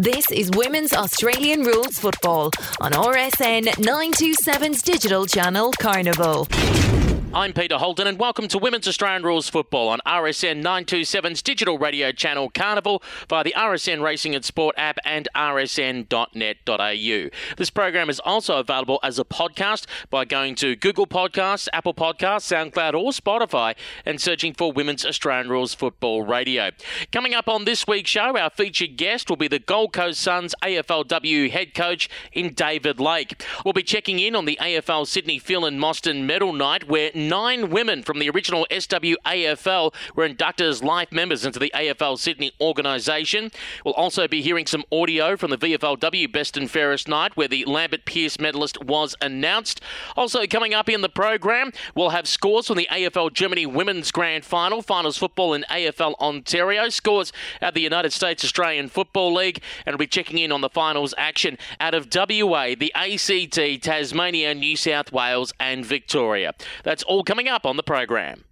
This is Women's Australian Rules Football on RSN 927's digital channel Carnival. I'm Peter Holden, and welcome to Women's Australian Rules Football on RSN 927's digital radio channel Carnival via the RSN Racing and Sport app and rsn.net.au. This program is also available as a podcast by going to Google Podcasts, Apple Podcasts, SoundCloud, or Spotify and searching for Women's Australian Rules Football Radio. Coming up on this week's show, our featured guest will be the Gold Coast Suns AFLW head coach in David Lake. We'll be checking in on the AFL Sydney Phelan Mostyn Medal Night, where nine women from the original SWAFL were inducted as life members into the AFL Sydney organisation. We'll also be hearing some audio from the VFLW Best and Fairest Night, where the Lambert Pearce medalist was announced. Also, coming up in the program, we'll have scores from the AFL Germany Women's Grand Final, finals football in AFL Ontario, scores at the United States Australian Football League, and we'll be checking in on the finals action out of WA, the ACT, Tasmania, New South Wales, and Victoria. That's all coming up on the program.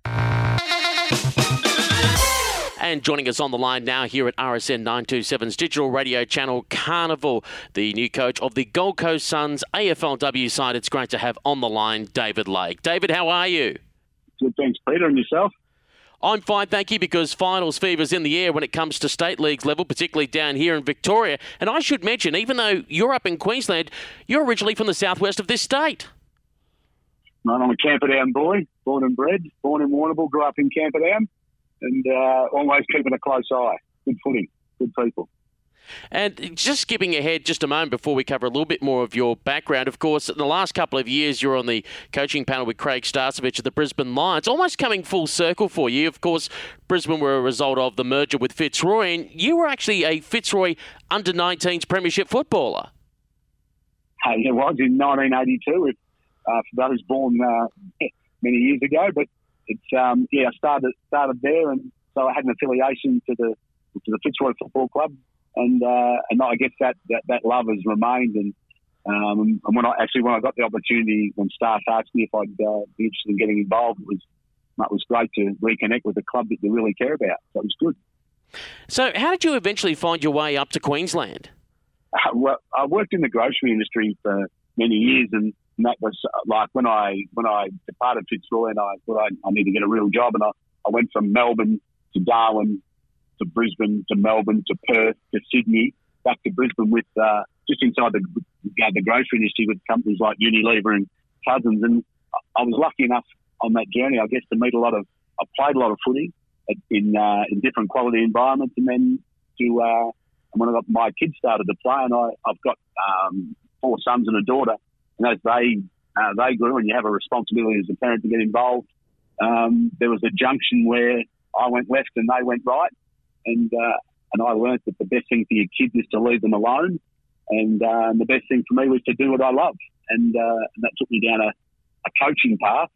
And joining us on the line now here at RSN 927's digital radio channel Carnival, the new coach of the Gold Coast Suns AFLW side. It's great to have on the line David Lake. David, how are you? Good, thanks, Peter, and yourself? I'm fine, thank you, because finals fever's in the air when it comes to state leagues level, particularly down here in Victoria. And I should mention, even though you're up in Queensland, you're originally from the southwest of this state. I'm a Camperdown boy, born and bred, born in Warrnambool, grew up in Camperdown, and uh, always keeping a close eye. Good footy, good people. And just skipping ahead just a moment before we cover a little bit more of your background, of course, in the last couple of years, you're on the coaching panel with Craig Starcevich of the Brisbane Lions, almost coming full circle for you. Of course, Brisbane were a result of the merger with Fitzroy, and you were actually a Fitzroy under 19s premiership footballer. Hey, it was in 1982 uh, for those born uh, many years ago. But it's um, yeah, I started started there, and so I had an affiliation to the to the Fitzroy Football Club, and uh, and I guess that, that that love has remained. And um, and when I actually when I got the opportunity, when Staff asked me if I'd uh, be interested in getting involved, it was it was great to reconnect with a club that you really care about. So it was good. So, how did you eventually find your way up to Queensland? Uh, well, I worked in the grocery industry for many years, and and that was uh, like when I when I departed Fitzroy and I thought I, I need to get a real job, and I, I went from Melbourne to Darwin to Brisbane to Melbourne to Perth to Sydney back to Brisbane with uh, just inside the the grocery industry with companies like Unilever and Cousins, and I was lucky enough on that journey, I guess, to meet a lot of. I played a lot of footy in uh, in different quality environments, and then to uh, when I got my kids started to play, and I, I've got um, four sons and a daughter and as they uh, they grew, and you have a responsibility as a parent to get involved. Um, there was a junction where I went left and they went right, and uh, and I learned that the best thing for your kids is to leave them alone, and um, the best thing for me was to do what I love, and, uh, and that took me down a, a coaching path,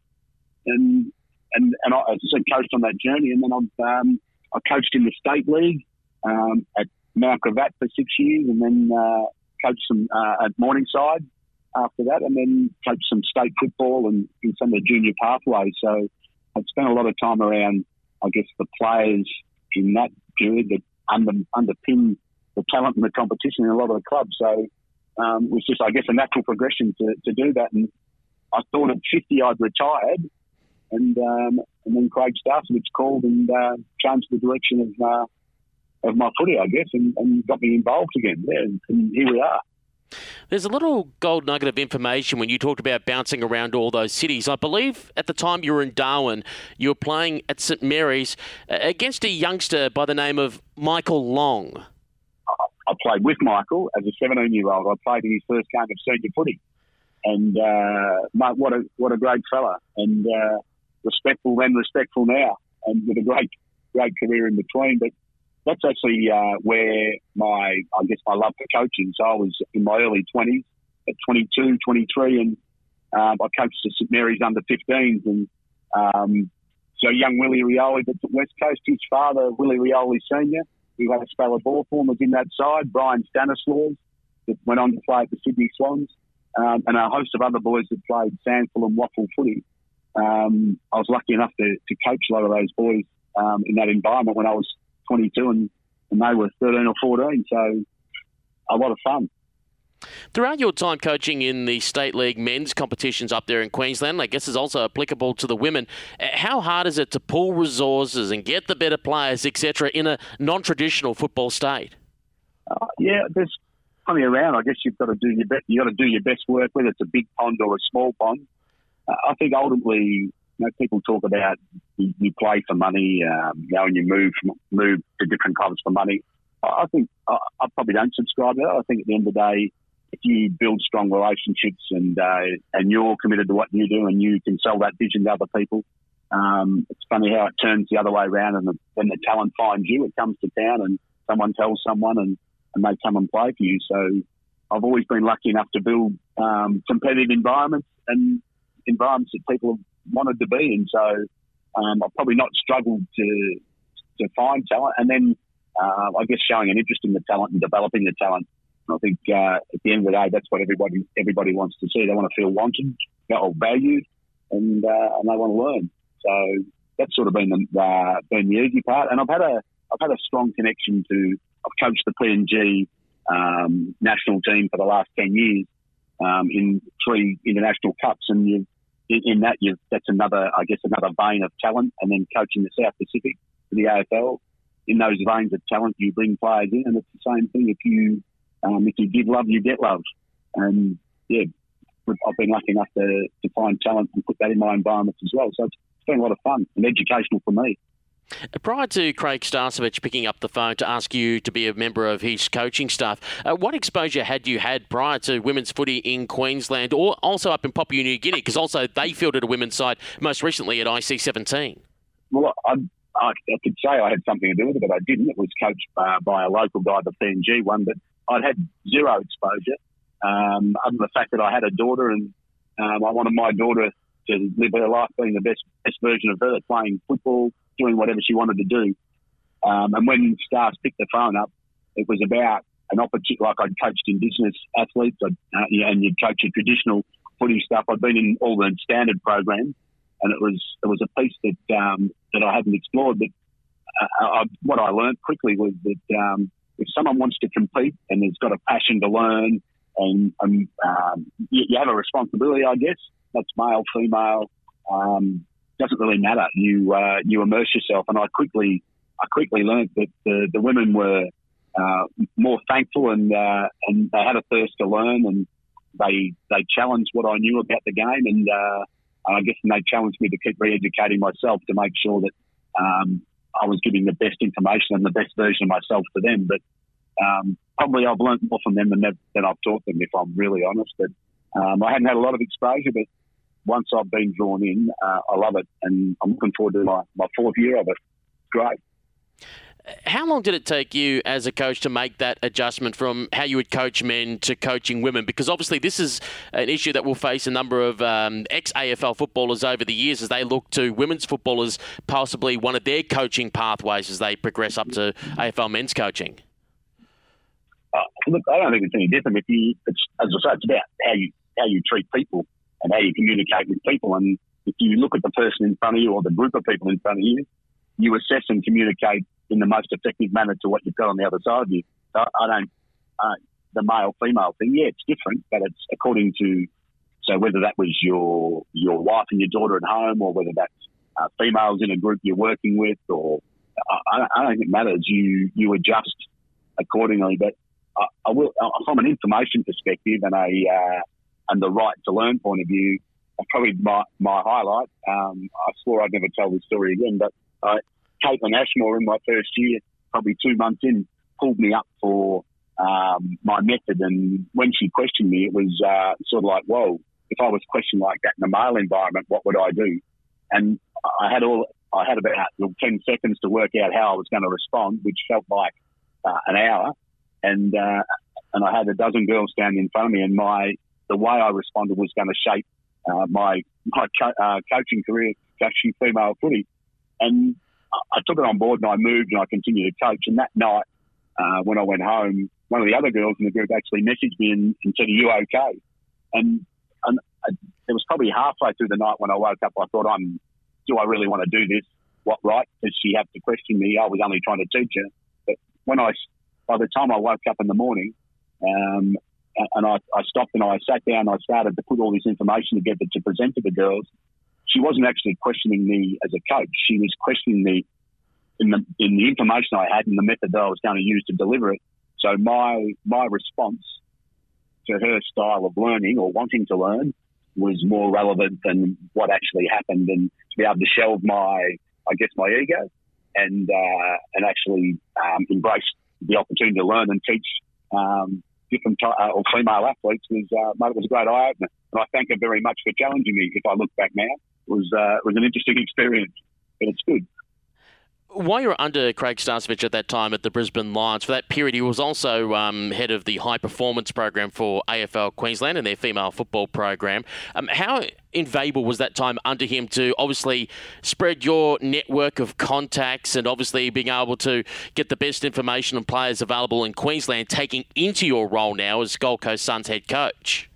and and and I, I said, coached on that journey, and then I've um, I coached in the state league um, at Mount Gravatt for six years, and then uh, coached some uh, at Morningside after that, and then coached some state football and in some of the junior pathways. So I've spent a lot of time around, I guess, the players in that period that under, underpin the talent and the competition in a lot of the clubs. So um, it was just, I guess, a natural progression to, to do that. And I thought at 50 I'd retired, and um, and then Craig Starcevich called and uh, changed the direction of uh, of my footy, I guess, and, and got me involved again. Yeah, and here we are. There's a little gold nugget of information when you talked about bouncing around all those cities. I believe at the time you were in Darwin, you were playing at St Mary's uh, against a youngster by the name of Michael Long. I played with Michael as a 17 year old. I played in his first game of senior footy. And uh, mate, what a what a great fella, and uh, respectful then, respectful now, and with a great great career in between. But that's actually uh, where my, I guess, my love for coaching. So I was in my early 20s, at 22, 23, and um, I coached the St Mary's under 15s. And um, so young Willie Rioli that's at West Coast, his father, Willie Rioli Sr., who had a spell of ball form, was in that side. Brian Stanislaus, that went on to play at the Sydney Swans, um, and a host of other boys that played SANFL and WAFL footy. Um, I was lucky enough to, to coach a lot of those boys um, in that environment when I was 22 and, and they were 13 or 14. So a lot of fun. Throughout your time coaching in the State League men's competitions up there in Queensland, I guess is also applicable to the women. Uh, how hard is it to pull resources and get the better players, etc., in a non-traditional football state? Uh, yeah, there's plenty around. I guess you've got to do your best. You got to do your best work, whether it's a big pond or a small pond. Uh, I think ultimately, you know, people talk about you, you play for money, um, you know, and you move move to different clubs for money. I, I think I, I, probably don't subscribe to that. I think at the end of the day, if you build strong relationships and uh, and you're committed to what you do and you can sell that vision to other people, um, it's funny how it turns the other way around. And the, when the talent finds you, it comes to town and someone tells someone and and they come and play for you. So I've always been lucky enough to build um, competitive environments and environments that people have wanted to be in. So um, I've probably not struggled to to find talent, and then uh, I guess showing an interest in the talent and developing the talent. I think uh, at the end of the day, that's what everybody everybody wants to see. They want to feel wanted or valued, and uh, and they want to learn. So that's sort of been the been the easy part. And I've had a I've had a strong connection to I've coached the PNG um, national team for the last 10 years um, in three international cups. And you in, in that, you that's another, I guess, another vein of talent. And then coaching the South Pacific for the AFL. In those veins of talent, you bring players in, and it's the same thing. If you um, if you give love, you get love. And yeah, I've been lucky enough to, to find talent and put that in my environments as well. So it's been a lot of fun and educational for me. Prior to Craig Starcevich picking up the phone to ask you to be a member of his coaching staff, uh, what exposure had you had prior to women's footy in Queensland or also up in Papua New Guinea? Because also they fielded a women's side most recently at IC 17. Well, I, I, I, could say I had something to do with it, but I didn't. It was coached uh, by a local guy, the PNG one, but I'd had zero exposure um, other than the fact that I had a daughter and um, I wanted my daughter to live her life being the best, best version of her, playing football, doing whatever she wanted to do. Um, and when Stars picked the phone up, it was about an opportunity, like I'd coached Indigenous athletes I'd, uh, and you'd coach your traditional footy stuff. I'd been in all the standard programs, and it was it was a piece that um, that I hadn't explored. But uh, I, what I learned quickly was that um, if someone wants to compete and has got a passion to learn, and, and um, you, you, have a responsibility, I guess. That's male, female. Um, doesn't really matter. You uh, you immerse yourself, and I quickly I quickly learned that the, the women were uh, more thankful and uh, and they had a thirst to learn, and they they challenged what I knew about the game, and uh, I guess and they challenged me to keep re-educating myself to make sure that um, I was giving the best information and the best version of myself to them. But um, probably I've learned more from them than, than I've taught them, if I'm really honest. But um, I hadn't had a lot of exposure, but once I've been drawn in, uh, I love it, and I'm looking forward to my, my fourth year of it. Great. How long did it take you as a coach to make that adjustment from how you would coach men to coaching women? Because obviously, this is an issue that will face a number of um, ex AFL footballers over the years as they look to women's footballers possibly one of their coaching pathways as they progress up to AFL men's coaching. Uh, look, I don't think it's any different. If you, it's, as I say, it's about how you how you treat people and how you communicate with people. And if you look at the person in front of you or the group of people in front of you, you assess and communicate in the most effective manner to what you've got on the other side of you. So I don't, uh, the male female thing, yeah, it's different, but it's according to, so whether that was your, your wife and your daughter at home or whether that's uh, females in a group you're working with or I, I, don't think it matters. You, you adjust accordingly, but I, I will, uh, from an information perspective and a, uh, and the right to learn point of view, probably my, my highlight. Um, I swore I'd never tell this story again, but uh, Kaitlyn Ashmore in my first year, probably two months in, pulled me up for um, my method. And when she questioned me, it was uh, sort of like, whoa, if I was questioned like that in a male environment, what would I do? And I had all, I had about 10 seconds to work out how I was going to respond, which felt like uh, an hour. And, uh, and I had a dozen girls standing in front of me and my, the way I responded was going to shape uh, my my co- uh, coaching career, coaching female footy, and I took it on board and I moved and I continued to coach. And that night, uh, when I went home, one of the other girls in the group actually messaged me and, and said, "Are you okay?" And, and it was probably halfway through the night when I woke up. I thought, "I'm, do I really want to do this? What right does she have to question me? I was only trying to teach her." But when I, by the time I woke up in the morning, Um, and I, I stopped and I sat down. I started to put all this information together to present to the girls. She wasn't actually questioning me as a coach. She was questioning me in the in the information I had and the method that I was going to use to deliver it. So my my response to her style of learning or wanting to learn was more relevant than what actually happened, and to be able to shelve my I guess my ego and uh, and actually um, embrace the opportunity to learn and teach um, different uh, or female athletes was uh, it was a great eye opener. And I thank her very much for challenging me. If I look back now, it was uh, it was an interesting experience, but it's good while you were under Craig Starcevich at that time at the Brisbane Lions, for that period, he was also um, head of the high performance program for AFL Queensland and their female football program. Um, how invaluable was that time under him to obviously spread your network of contacts and obviously being able to get the best information and players available in Queensland, taking into your role now as Gold Coast Suns head coach?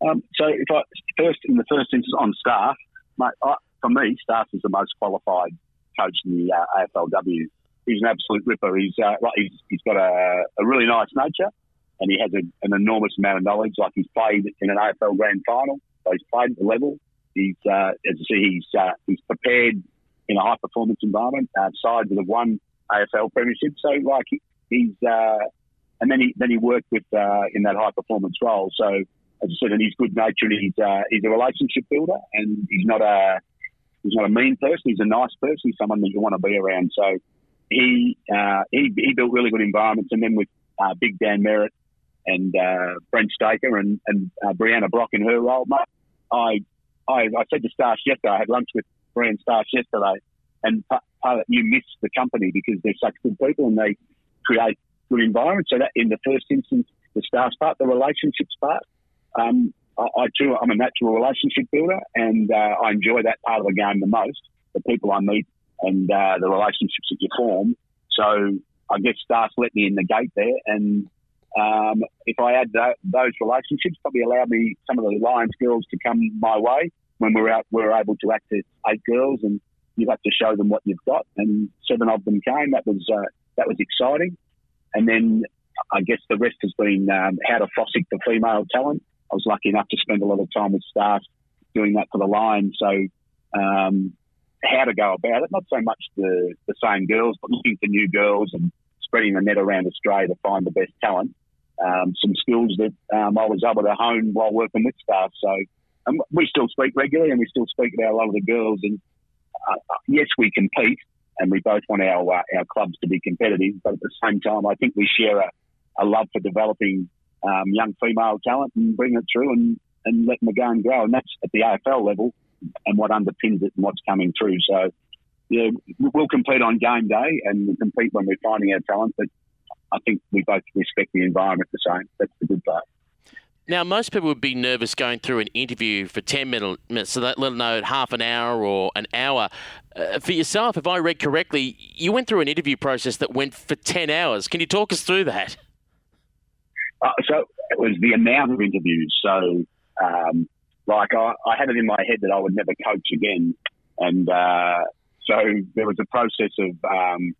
Um, so, if I first in the first instance on staff, mate, I, for me, staff is the most qualified coach in the uh, AFLW. He's an absolute ripper. He's uh, he's, he's got a, a really nice nature, and he has a, an enormous amount of knowledge. Like he's played in an AFL Grand Final, so he's played at the level. He's uh, as you see, he's uh, he's prepared in a high performance environment. Uh, sides that have won AFL premiership, so like he, he's uh, and then he then he worked with uh, in that high performance role. So as I said, and he's good natured. He's uh, he's a relationship builder, and he's not a He's not a mean person. He's a nice person. He's someone that you want to be around. So he uh, he, he built really good environments. And then with uh, Big Dan Merrett and uh, Brent Staker and, and uh, Breeanna Brock in her role, mate, I, I, I said to Starch yesterday, I had lunch with Brian Starch yesterday, and you miss the company because they're such good people and they create good environments. So that in the first instance, the staff part, the relationships part, um, I, I too, I'm a natural relationship builder, and uh, I enjoy that part of the game the most. The people I meet and uh, the relationships that you form. So I guess Starks let me in the gate there, and um, if I had those relationships, probably allowed me some of the Lions girls to come my way when we were out. We were able to access eight girls, and you have to show them what you've got. And seven of them came. That was uh, that was exciting. And then I guess the rest has been um, how to foster the female talent I was lucky enough to spend a lot of time with staff doing that for the line. So, um, how to go about it, not so much the, the same girls, but looking for new girls and spreading the net around Australia to find the best talent. Um, some skills that um, I was able to hone while working with staff. So, we still speak regularly and we still speak about a lot of the girls. And uh, uh yes, we compete and we both want our uh, our clubs to be competitive, but at the same time, I think we share a, a love for developing um, young female talent and bring it through and, and letting the game grow. And that's at the AFL level and what underpins it and what's coming through. So, yeah, we'll compete on game day and we'll compete when we're finding our talent, but I think we both respect the environment the same. That's the good part. Now, most people would be nervous going through an interview for 10 minutes, so that let alone half an hour or an hour. Uh, for yourself, if I read correctly, you went through an interview process that went for 10 hours. Can you talk us through that? Uh, so it was the amount of interviews. So, um, like, I, I, had it in my head that I would never coach again. And uh, so there was a process of, um,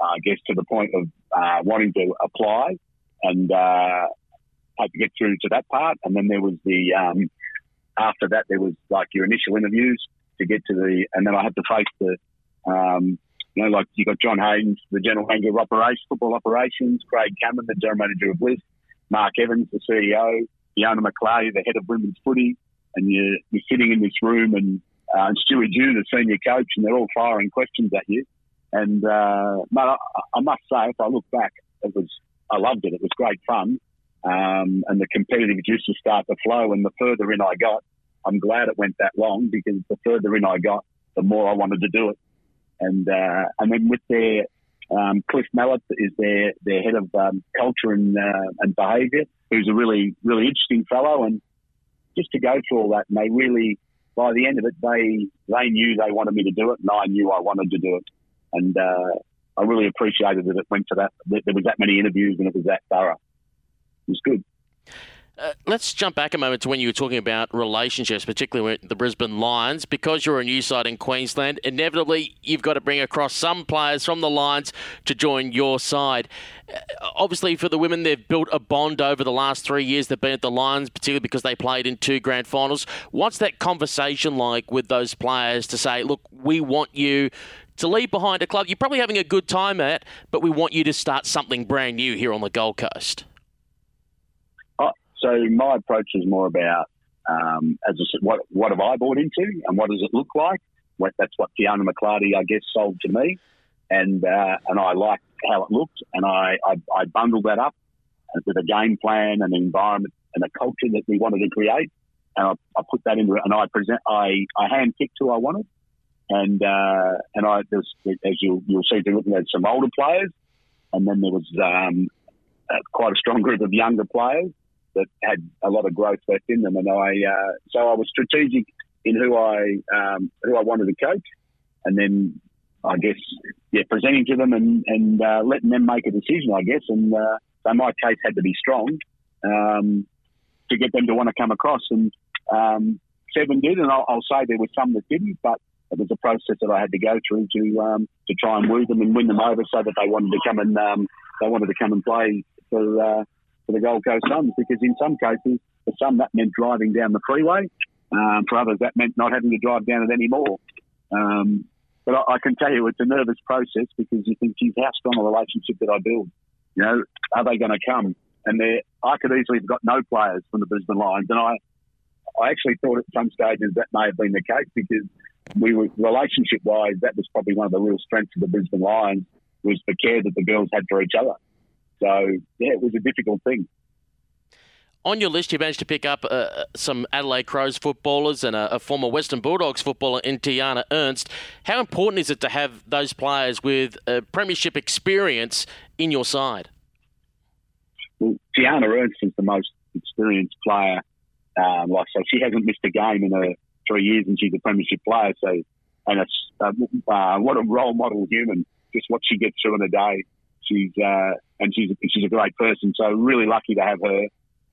I guess, to the point of uh, wanting to apply and uh, had to get through to that part. And then there was the, um, after that, there was like your initial interviews to get to the, and then I had to face the, um, you know, like you got John Haynes, the general manager of operations, football operations, Craig Cameron, the general manager of List, Mark Evans, the CEO, Fiona McClay, the head of women's footy, and you're, you're sitting in this room and, uh, and Stewie the senior coach, and they're all firing questions at you. And uh, I, I must say, if I look back, it was I loved it. It was great fun, um, and the competitive juices start to flow. And the further in I got, I'm glad it went that long because the further in I got, the more I wanted to do it. And uh, and then with their um, Cliff Mallet is their, their head of um, culture and, uh, and behaviour, who's a really, really interesting fellow. And just to go through all that, and they really, by the end of it, they, they knew they wanted me to do it, and I knew I wanted to do it. And uh, I really appreciated that it went to that, that there was that many interviews and it was that thorough. It was good. Uh, let's jump back a moment to when you were talking about relationships, particularly with the Brisbane Lions. Because you're a new side in Queensland, inevitably you've got to bring across some players from the Lions to join your side. Uh, obviously, for the women, they've built a bond over the last three years. They've been at the Lions, particularly because they played in two grand finals. What's that conversation like with those players to say, look, we want you to leave behind a club you're probably having a good time at, but we want you to start something brand new here on the Gold Coast? So my approach is more about, um, as I said, what, what have I bought into and what does it look like? What, that's what Fiona McClarty, I guess, sold to me. And, uh, and I liked how it looked and I, I, I bundled that up with a game plan and an environment and a culture that we wanted to create. And I, I put that into it and I present, I, I handpicked who I wanted. And, uh, and I, as you'll, you'll see, there's some older players and then there was, um, uh, quite a strong group of younger players that had a lot of growth left in them. And I, uh, so I was strategic in who I, um, who I wanted to coach, and then I guess, yeah, presenting to them and, and uh, letting them make a decision, I guess. And uh, so my case had to be strong um, to get them to want to come across. And um, seven did, and I'll, I'll, say there were some that didn't, but it was a process that I had to go through to um, to try and woo them and win them over, so that they wanted to come and um, they wanted to come and play for uh, for the Gold Coast Suns because in some cases, for some that meant driving down the freeway. Um, for others, that meant not having to drive down it anymore. Um, but I, I, can tell you it's a nervous process because you think, geez, how strong a relationship did I build? You know, are they going to come? And I could easily have got no players from the Brisbane Lions. And I, I actually thought at some stages that may have been the case because we were relationship wise, that was probably one of the real strengths of the Brisbane Lions was the care that the girls had for each other. So, yeah, it was a difficult thing. On your list, you managed to pick up uh, some Adelaide Crows footballers and a, a, former Western Bulldogs footballer in Tiarna Ernst. How important is it to have those players with uh, premiership experience in your side? Well, Tiarna Ernst is the most experienced player. Um, like so, she hasn't missed a game in her three years, and she's a premiership player. So, and it's uh, uh what a role model human. Just what she gets through in a day. She's uh, and she's she's a great person. So really lucky to have her.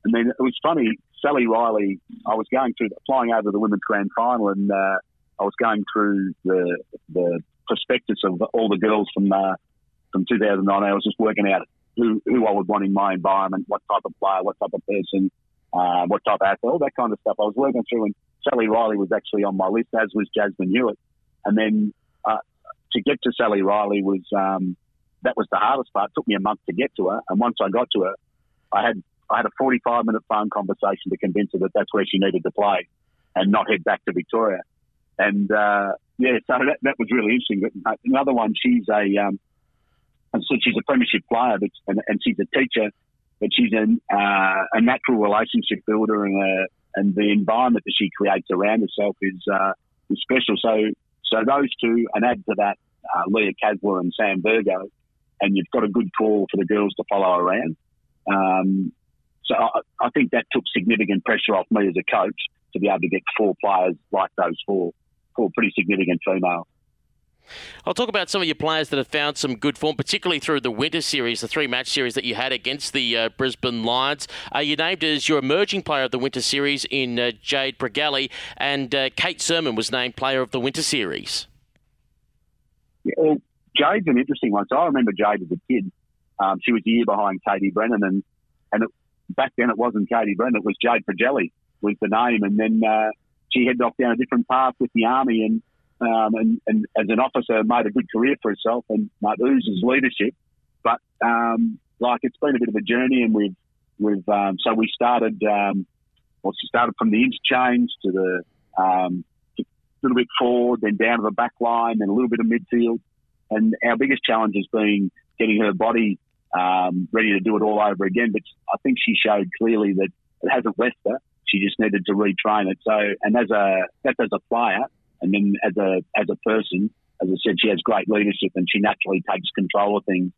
And then it was funny, Sally Riley. I was going through flying over the women's grand final, and uh, I was going through the the prospectus of all the girls from uh, from 2009. I was just working out who who I would want in my environment, what type of player, what type of person, uh, what type of athlete, all that kind of stuff. I was working through, and Sally Riley was actually on my list, as was Jasmine Hewitt. And then uh, to get to Sally Riley was um, that was the hardest part. It took me a month to get to her, and once I got to her, I had I had a 45 minute phone conversation to convince her that that's where she needed to play, and not head back to Victoria. And uh, yeah, so that, that was really interesting. But another one, she's a um, and so she's a premiership player, but, and, and she's a teacher, but she's a, uh, a natural relationship builder, and a, and the environment that she creates around herself is uh, is special. So so those two, and add to that uh, Leah Kaslar and Sam Virgo, and you've got a good call for the girls to follow around. Um, so I, I, think that took significant pressure off me as a coach to be able to get four players like those four, four pretty significant females. I'll talk about some of your players that have found some good form, particularly through the winter series, the three match series that you had against the uh, Brisbane Lions. Uh, you named as your emerging player of the winter series in uh, Jade Pregelj, and uh, Kate Surman was named player of the winter series. Yeah, well, Jade's an interesting one. So I remember Jade as a kid. Um, she was a year behind Katie Brennan, and and it, back then it wasn't Katie Brennan, it was Jade Pregelj was the name, and then uh, she headed off down a different path with the army, and um, and, and as an officer made a good career for herself and uh, oozes leadership. But um, like it's been a bit of a journey, and we've we've um, so we started. Um, well, she started from the interchange to the um, a little bit forward, then down to the back line, then a little bit of midfield. And our biggest challenge has been getting her body um, ready to do it all over again. But I think she showed clearly that it hasn't left her. She just needed to retrain it. So, and as a that's as a player, and then as a as a person, as I said, she has great leadership and she naturally takes control of things.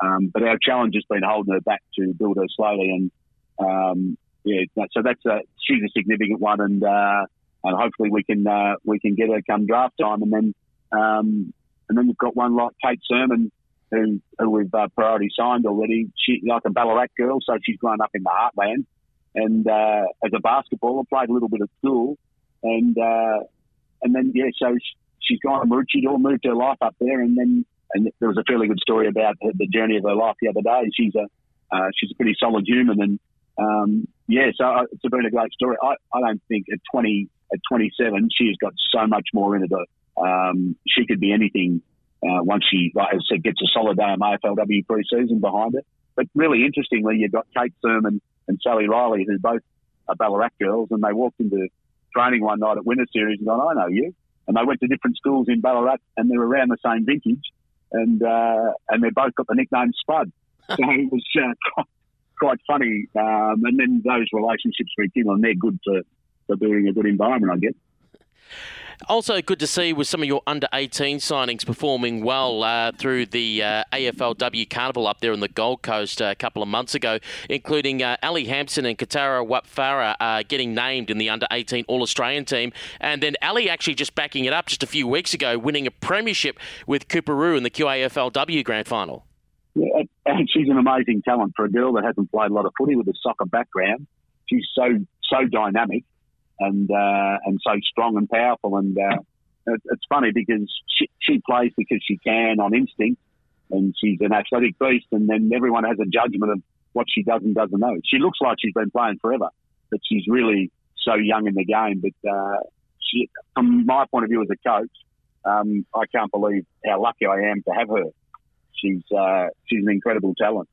Um, but our challenge has been holding her back to build her slowly, and um, yeah, so that's a she's a significant one, and uh, and hopefully we can uh, we can get her come draft time, and then um, and then you've got one like Kate Surman, who, who we've uh, priority signed already. She like a Ballarat girl, so she's grown up in the heartland. and uh, as a basketballer, played a little bit at school, and uh, and then yeah, so she's gone to Maroochydore, moved her life up there, and then and there was a fairly good story about her, the journey of her life the other day. She's a uh, she's a pretty solid human, and um, yeah, so uh, it's been a great story. I, I don't think at 20 at 27 she's got so much more in it. Um, she could be anything uh, once she, like I said, gets a solid day of AFLW pre-season behind her. But really interestingly, you've got Kate Surman and Sally Riley, who both are Ballarat girls, and they walked into training one night at Winter Series and gone, I know you. And they went to different schools in Ballarat, and they're around the same vintage, and uh, and they both got the nickname Spud. So it was uh, quite, quite funny. Um, and then those relationships rekindle, and they're good for, for building a good environment, I guess. Also, good to see with some of your under 18 signings performing well uh, through the uh, AFLW Carnival up there in the Gold Coast uh, a couple of months ago, including uh, Ali Hampson and Kitara Whap-Farrar uh, getting named in the under 18 All Australian team. And then Ali actually just backing it up just a few weeks ago, winning a premiership with Coorparoo in the QAFLW Grand Final. Yeah, and she's an amazing talent for a girl that hasn't played a lot of footy with a soccer background. She's so so dynamic and uh, and so strong and powerful. And uh, it, it's funny because she, she plays because she can on instinct, and she's an athletic beast. And then everyone has a judgment of what she does and doesn't know. She looks like she's been playing forever, but she's really so young in the game. But uh, she, from my point of view as a coach, um, I can't believe how lucky I am to have her. She's uh, she's an incredible talent.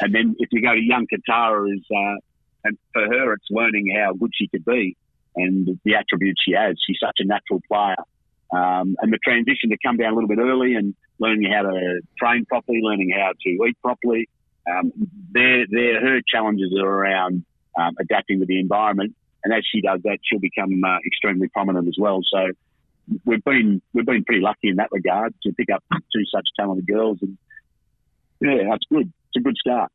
And then if you go to young Katara, is uh, and for her, it's learning how good she could be and the attributes she has. She's such a natural player. Um, and the transition to come down a little bit early and learning how to train properly, learning how to eat properly. Um, they're, they're, her challenges are around um, adapting to the environment. And as she does that, she'll become uh, extremely prominent as well. So we've been we've been pretty lucky in that regard to pick up two such talented girls. And yeah, that's good. It's a good start.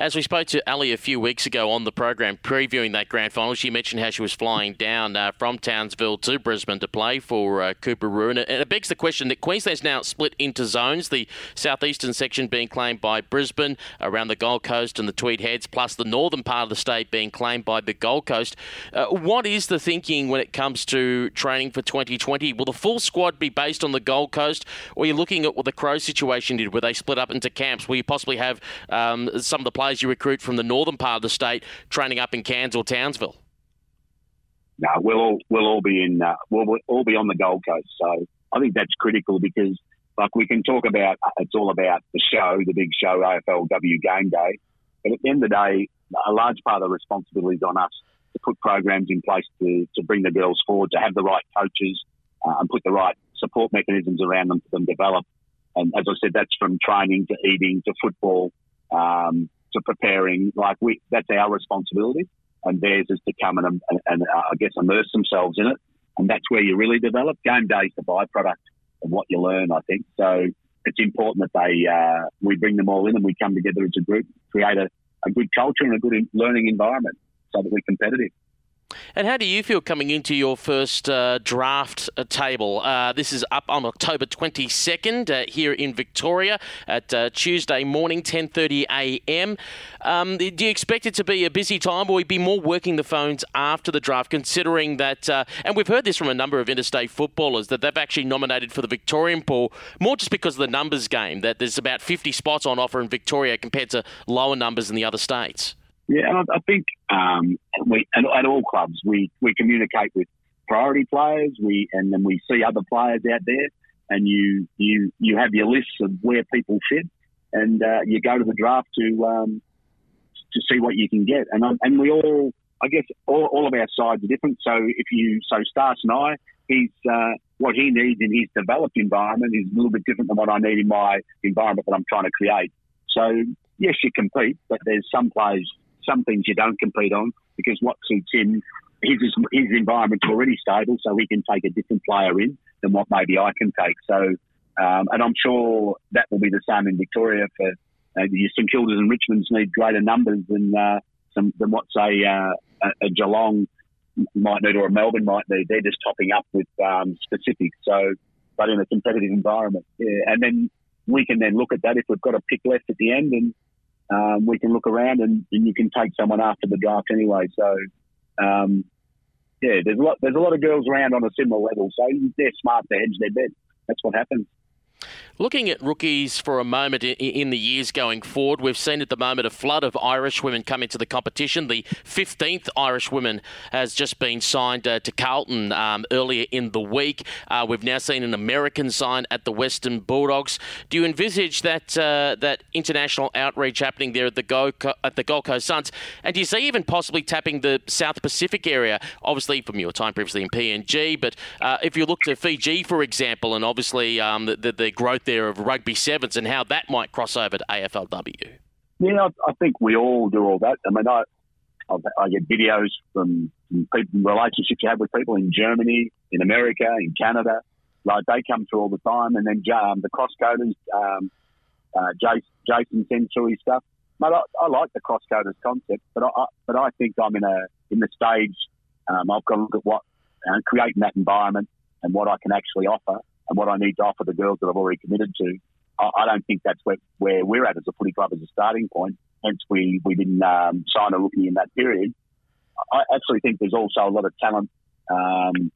As we spoke to Ali a few weeks ago on the program, previewing that grand final, she mentioned how she was flying down uh, from Townsville to Brisbane to play for uh, Coorparoo. And it, begs the question that Queensland's now split into zones, the southeastern section being claimed by Brisbane, around the Gold Coast and the Tweed Heads, plus the northern part of the state being claimed by the Gold Coast. Uh, what is the thinking when it comes to training for 2020? Will the full squad be based on the Gold Coast, or are you looking at what the Crow situation did, where they split up into camps, where you possibly have um, some of the players you recruit from the northern part of the state training up in Cairns or Townsville? No, we'll all we'll all be in uh, we'll, we'll all be on the Gold Coast. So I think that's critical because like we can talk about it's all about the show, the big show, AFLW game day. But at the end of the day, a large part of the responsibility is on us to put programs in place to, to bring the girls forward, to have the right coaches uh, and put the right support mechanisms around them for them to develop. And as I said, that's from training to eating to football um, to preparing. Like we, that's our responsibility, and theirs is to come and, and, and uh, I guess immerse themselves in it, and that's where you really develop. Game day is the byproduct of what you learn, I think. So it's important that they uh, we bring them all in and we come together as a group, create a, a good culture and a good learning environment, so that we're competitive. And how do you feel coming into your first uh, draft uh, table? Uh, this is up on October 22nd uh, here in Victoria at uh, Tuesday morning, 10:30 a.m. Um, do you expect it to be a busy time, or will be more working the phones after the draft? Considering that, uh, and we've heard this from a number of interstate footballers that they've actually nominated for the Victorian pool more just because of the numbers game. That there's about 50 spots on offer in Victoria compared to lower numbers in the other states. Yeah, and I, I think um, we at, all clubs we, we communicate with priority players. We and then we see other players out there, and you you you have your lists of where people fit, and uh, you go to the draft to um, to see what you can get. And and we all, I guess, all, all of our sides are different. So if you so Stas and I, he's uh, what he needs in his developed environment is a little bit different than what I need in my environment that I'm trying to create. So yes, you compete, but there's some players some things you don't compete on because what suits him, his, his environment's already stable, so he can take a different player in than what maybe I can take. So, um, and I'm sure that will be the same in Victoria for uh, your St Kildas and Richmonds need greater numbers than uh, some, than what say uh, a, a Geelong might need or a Melbourne might need. They're just topping up with um, specifics. So, but in a competitive environment, yeah. And then we can then look at that if we've got a pick left at the end and um, we can look around and, and, you can take someone after the draft anyway. So, um, yeah, there's a lot. There's a lot of girls around on a similar level, so they're smart to hedge their bet. That's what happens. Looking at rookies for a moment in the years going forward, we've seen at the moment a flood of Irish women come into the competition. The 15th Irish woman has just been signed uh, to Carlton um, earlier in the week. Uh, we've now seen an American sign at the Western Bulldogs. Do you envisage that uh, that international outreach happening there at the Go at the Gold Coast Suns? And do you see even possibly tapping the South Pacific area? Obviously, from your time previously in PNG, but uh, if you look to Fiji, for example, and obviously um, the, the, the growth there of rugby sevens and how that might cross over to AFLW. Yeah, I think we all do all that. I mean, I, I get videos from, people, relationships you have with people in Germany, in America, in Canada. Like they come through all the time, and then um, the cross coders, um, uh, Jason, Jason sends through his stuff. But I, I like the cross coders concept, but I, but I think I'm in a in the stage. Um, I've got to look at what uh, creating that environment and what I can actually offer and what I need to offer the girls that I've already committed to. I, I don't think that's where, where we're at as a footy club as a starting point. Hence, we, we didn't um, sign a rookie in that period. I actually think there's also a lot of talent. Um,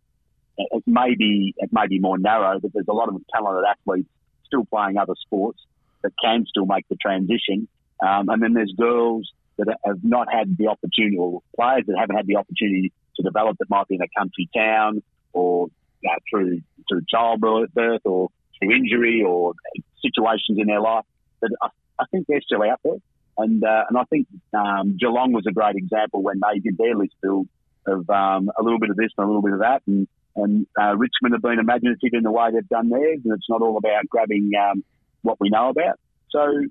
it may be it may be more narrow, but there's a lot of talented athletes still playing other sports that can still make the transition. Um, and then there's girls that have not had the opportunity, or players that haven't had the opportunity to develop that might be in a country town or uh, through through childbirth or through injury or situations in their life. But I, I think they're still out there, and uh, and I think um, Geelong was a great example when they did their list build of um, a little bit of this and a little bit of that, and and uh, Richmond have been imaginative in the way they've done theirs, and it's not all about grabbing um, what we know about. So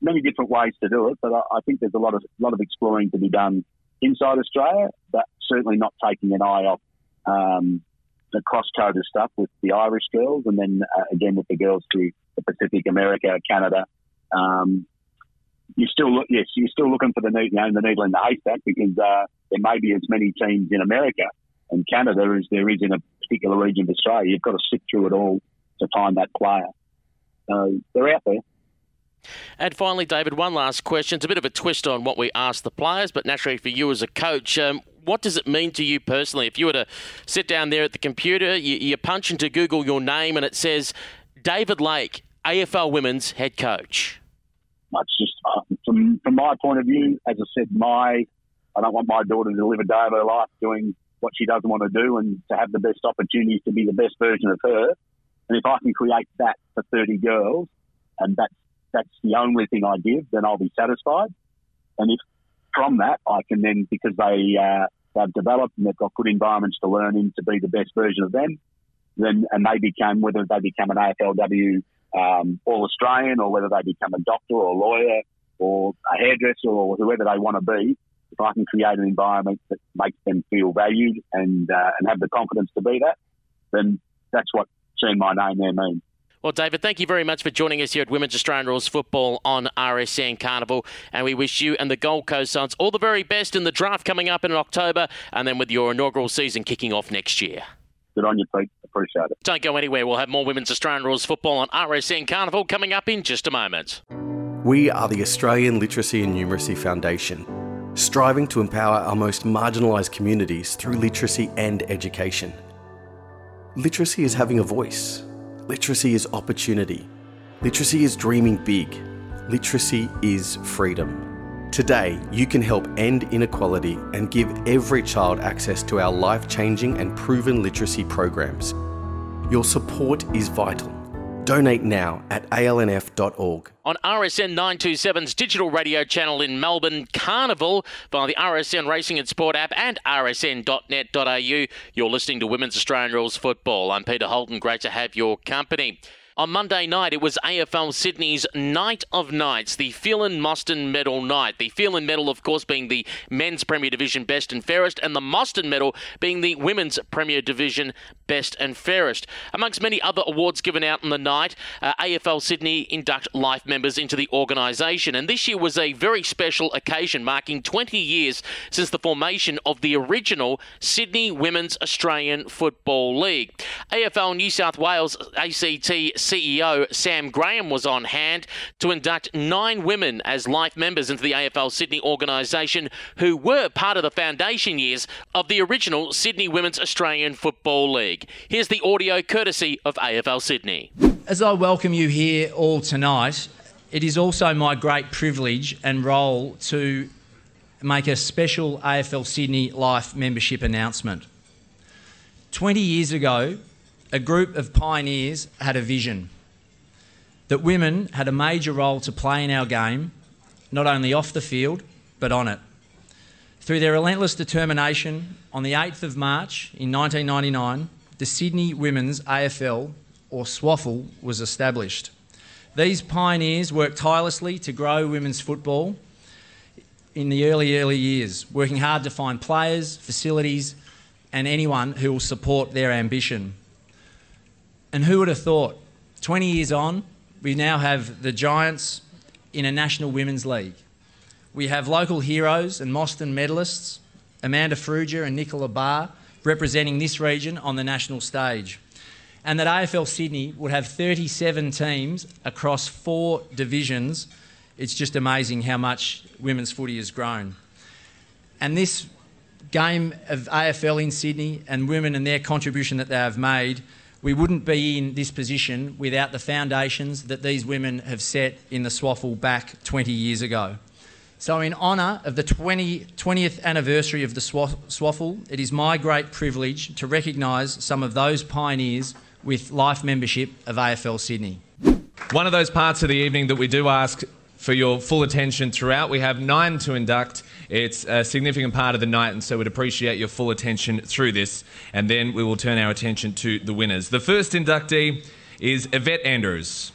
many different ways to do it, but I, I think there's a lot of lot of exploring to be done inside Australia, but certainly not taking an eye off um, the cross coder stuff with the Irish girls, and then uh, again with the girls through the Pacific, America, Canada. Um, you still look, yes, you're still looking for the you know, the needle in the haystack because uh, there may be as many teams in America and Canada as there is in a particular region of Australia. You've got to sift through it all to find that player. So they're out there. And finally, David, one last question. It's a bit of a twist on what we asked the players, but naturally for you as a coach, um, what does it mean to you personally? If you were to sit down there at the computer, you, you punch into Google your name and it says David Lake, AFL Women's head coach. That's just uh, from from my point of view. As I said, my I don't want my daughter to live a day of her life doing what she doesn't want to do and to have the best opportunities to be the best version of her. And if I can create that for 30 girls, and that's that's the only thing I give, then I'll be satisfied. And if from that, I can then, because they, uh, they've developed and they've got good environments to learn in to be the best version of them, then, and they become, whether they become an AFLW um, All Australian or whether they become a doctor or a lawyer or a hairdresser or whoever they want to be, if I can create an environment that makes them feel valued and, uh, and have the confidence to be that, then that's what seeing my name there means. Well, David, thank you very much for joining us here at Women's Australian Rules Football on RSN Carnival. And we wish you and the Gold Coast Suns all the very best in the draft coming up in October and then with your inaugural season kicking off next year. Good on you, Pete. Appreciate it. Don't go anywhere. We'll have more Women's Australian Rules Football on RSN Carnival coming up in just a moment. We are the Australian Literacy and Numeracy Foundation, striving to empower our most marginalised communities through literacy and education. Literacy is having a voice Literacy is opportunity. Literacy is dreaming big. Literacy is freedom. Today, you can help end inequality and give every child access to our life changing and proven literacy programs. Your support is vital. Donate now at alnf.org. On RSN 927's digital radio channel in Melbourne, Carnival, via the RSN Racing and Sport app and rsn.net.au, you're listening to Women's Australian Rules Football. I'm Peter Holden. Great to have your company. On Monday night, it was AFL Sydney's Night of Nights, the Phelan Mostyn Medal night. The Phelan Medal, of course, being the Men's Premier Division Best and Fairest, and the Mostyn Medal being the Women's Premier Division Best and Fairest. Amongst many other awards given out on the night, uh, AFL Sydney induct life members into the organisation, and this year was a very special occasion, marking 20 years since the formation of the original Sydney Women's Australian Football League. AFL New South Wales ACT CEO Sam Graham was on hand to induct nine women as life members into the AFL Sydney organisation who were part of the foundation years of the original Sydney Women's Australian Football League. Here's the audio courtesy of AFL Sydney. As I welcome you here all tonight, it is also my great privilege and role to make a special AFL Sydney Life membership announcement. 20 years ago, a group of pioneers had a vision that women had a major role to play in our game, not only off the field, but on it. Through their relentless determination, on the 8th of March in 1999, the Sydney Women's AFL, or SWAFL, was established. These pioneers worked tirelessly to grow women's football in the early, early years, working hard to find players, facilities, and anyone who will support their ambition. And who would have thought? 20 years on, we now have the Giants in a National Women's League. We have local heroes and Mostyn medalists, Amanda Farrugia and Nicola Barr, representing this region on the national stage. And that AFL Sydney would have 37 teams across four divisions. It's just amazing how much women's footy has grown. And this game of AFL in Sydney and women and their contribution that they have made we wouldn't be in this position without the foundations that these women have set in the SWAFL back 20 years ago. So, in honour of the 20, 20th anniversary of the SWAFL, it is my great privilege to recognise some of those pioneers with life membership of AFL Sydney. One of those parts of the evening that we do ask for your full attention throughout. We have nine to induct. It's a significant part of the night, and so we'd appreciate your full attention through this. And then we will turn our attention to the winners. The first inductee is Yvette Andrews.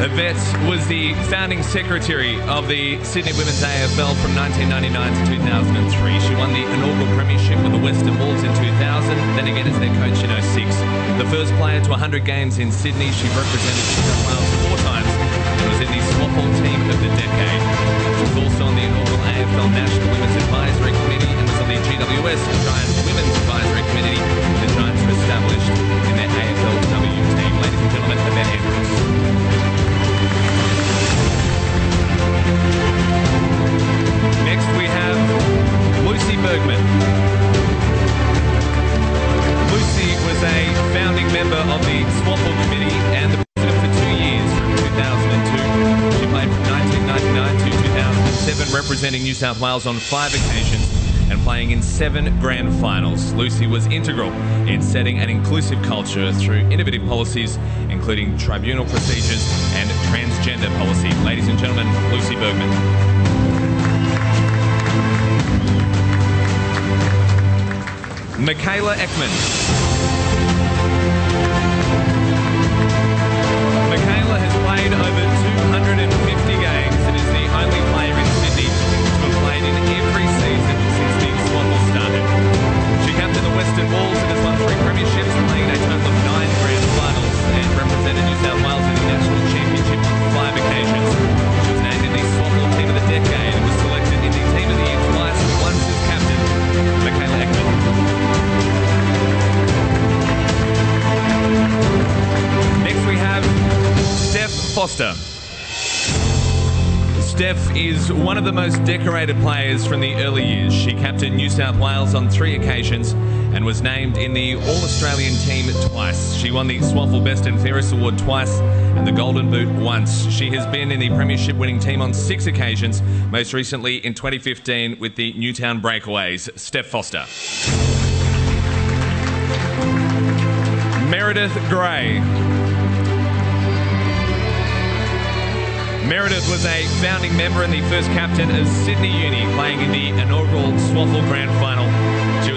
Yvette was the founding secretary of the Sydney Women's AFL from 1999 to 2003. She won the inaugural premiership with the Western Bulls in 2000, then again as their coach in 06. The first player to 100 games in Sydney, she represented New South Wales four times the SWAFL team of the decade. She was also on the inaugural AFL National Women's Advisory Committee and was on the GWS Giants Women's Advisory Committee the Giants were established in their AFLW team. Ladies and gentlemen, Yvette Andrews. Next we have Lucy Bergman. Lucy was a founding member of the SWAFL Committee and the 2007, representing New South Wales on five occasions and playing in seven grand finals. Lucy was integral in setting an inclusive culture through innovative policies, including tribunal procedures and transgender policy. Ladies and gentlemen, Lucy Bergman. Michaela Ekman. Won playing a total of nine grand finals and represented New South Wales in the National Championship on five occasions. She was named in the SWAFL Team of the Decade and was selected in the Team of the Year twice, once as captain. Michaela Ekman. Next we have Steph Foster. Steph is one of the most decorated players from the early years. She captained New South Wales on three occasions and was named in the All Australian team twice. She won the SWAFL Best and Fairest Award twice and the Golden Boot once. She has been in the Premiership winning team on six occasions, most recently in 2015 with the Newtown Breakaways. Steph Foster. Meredith Gray. Meredith was a founding member and the first captain of Sydney Uni, playing in the inaugural SWAFL Grand Final.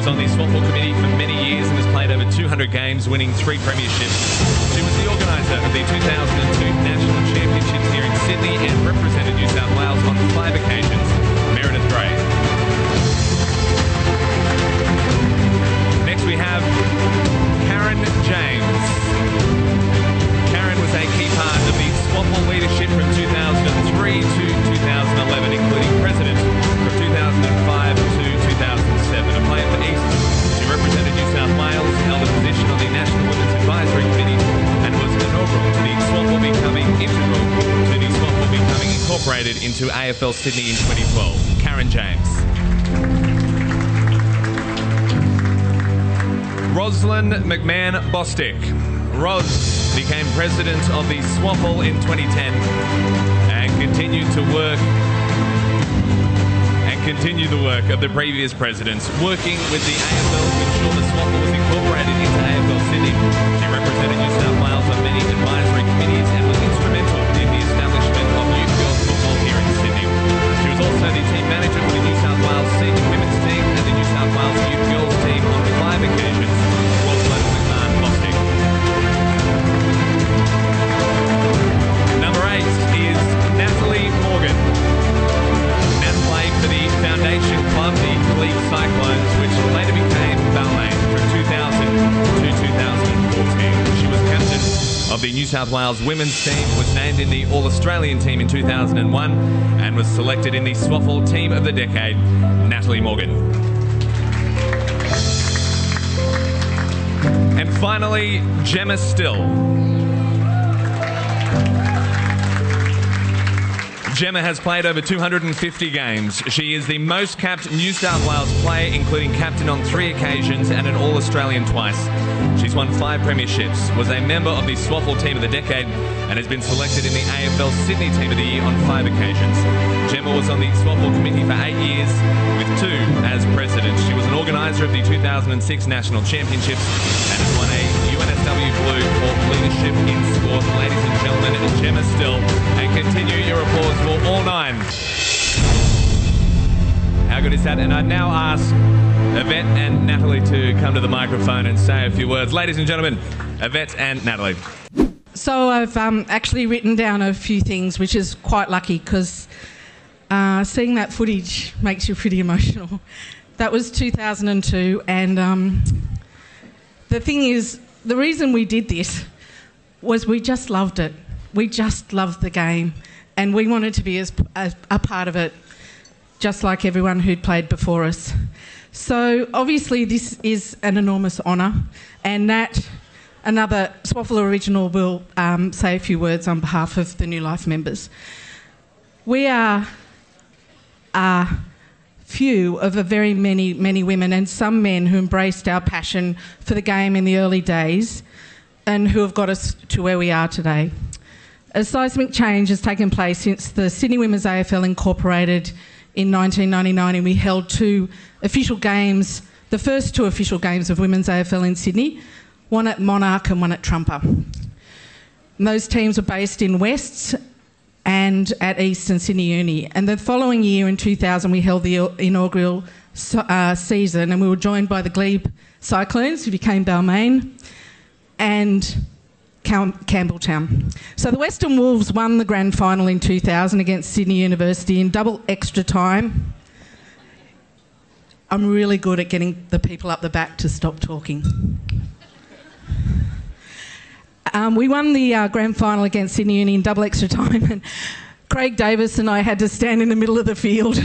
Was on the SWAFL committee for many years and has played over 200 games, winning three premierships. She was the organiser of the 2002 National Championships here in Sydney and represented New South Wales on five occasions. Meredith Gray. Next we have Karen James. Karen was a key part of the SWAFL leadership from 2003 to 2011, including president from 2005 National Women's Advisory Committee and was inaugural to the SWAFL becoming integral to the SWAFL becoming incorporated into AFL Sydney in 2012. Karen James. Roslyn McMahon Bostick. Ros became president of the SWAFL in 2010 and continued to work and continue the work of the previous presidents, working with the AFL to ensure the SWAFL was she represented New South Wales on many advisory committees and was instrumental in the establishment of youth girls football was also the team manager for the New South Wales women's team, was named in the All-Australian team in 2001, and was selected in the SWAFL Team of the Decade, Natalie Morgan. And finally, Gemma Still. Gemma has played over 250 games. She is the most capped New South Wales player, including captain on three occasions and an All Australian twice. She's won five premierships, was a member of the SWAFL Team of the Decade, and has been selected in the AFL Sydney Team of the Year on five occasions. Gemma was on the SWAFL committee for eight years, with two as president. She was an organiser of the 2006 National Championships and has won a UNSW Blue for leadership in sport. Ladies and gentlemen, Gemma Still, and continue your applause for all nine. How good is that? And I now ask Yvette and Natalie to come to the microphone and say a few words. Ladies and gentlemen, Yvette and Natalie. So I've um, actually written down a few things, which is quite lucky because uh, seeing that footage makes you pretty emotional. That was 2002, and um, the thing is, the reason we did this was we just loved it. We just loved the game, and we wanted to be as, as a part of it, just like everyone who'd played before us. So obviously, this is an enormous honour, and Nat, another SWAFL original, will um, say a few words on behalf of the New Life members. We are a few of a very many, many women and some men who embraced our passion for the game in the early days and who have got us to where we are today. A seismic change has taken place since the Sydney Women's AFL incorporated in 1999 and we held two official games, the first two official games of Women's AFL in Sydney, one at Monarch and one at Trumper. And those teams were based in Wests and at East Eastern Sydney Uni. And the following year, in 2000, we held the inaugural uh, season, and we were joined by the Glebe Cyclones, who became Balmain, and Campbelltown. So the Western Wolves won the grand final in 2000 against Sydney University in double extra time. I'm really good at getting the people up the back to stop talking. Um, we won the uh, grand final against Sydney Uni in double extra time, and Craig Davis and I had to stand in the middle of the field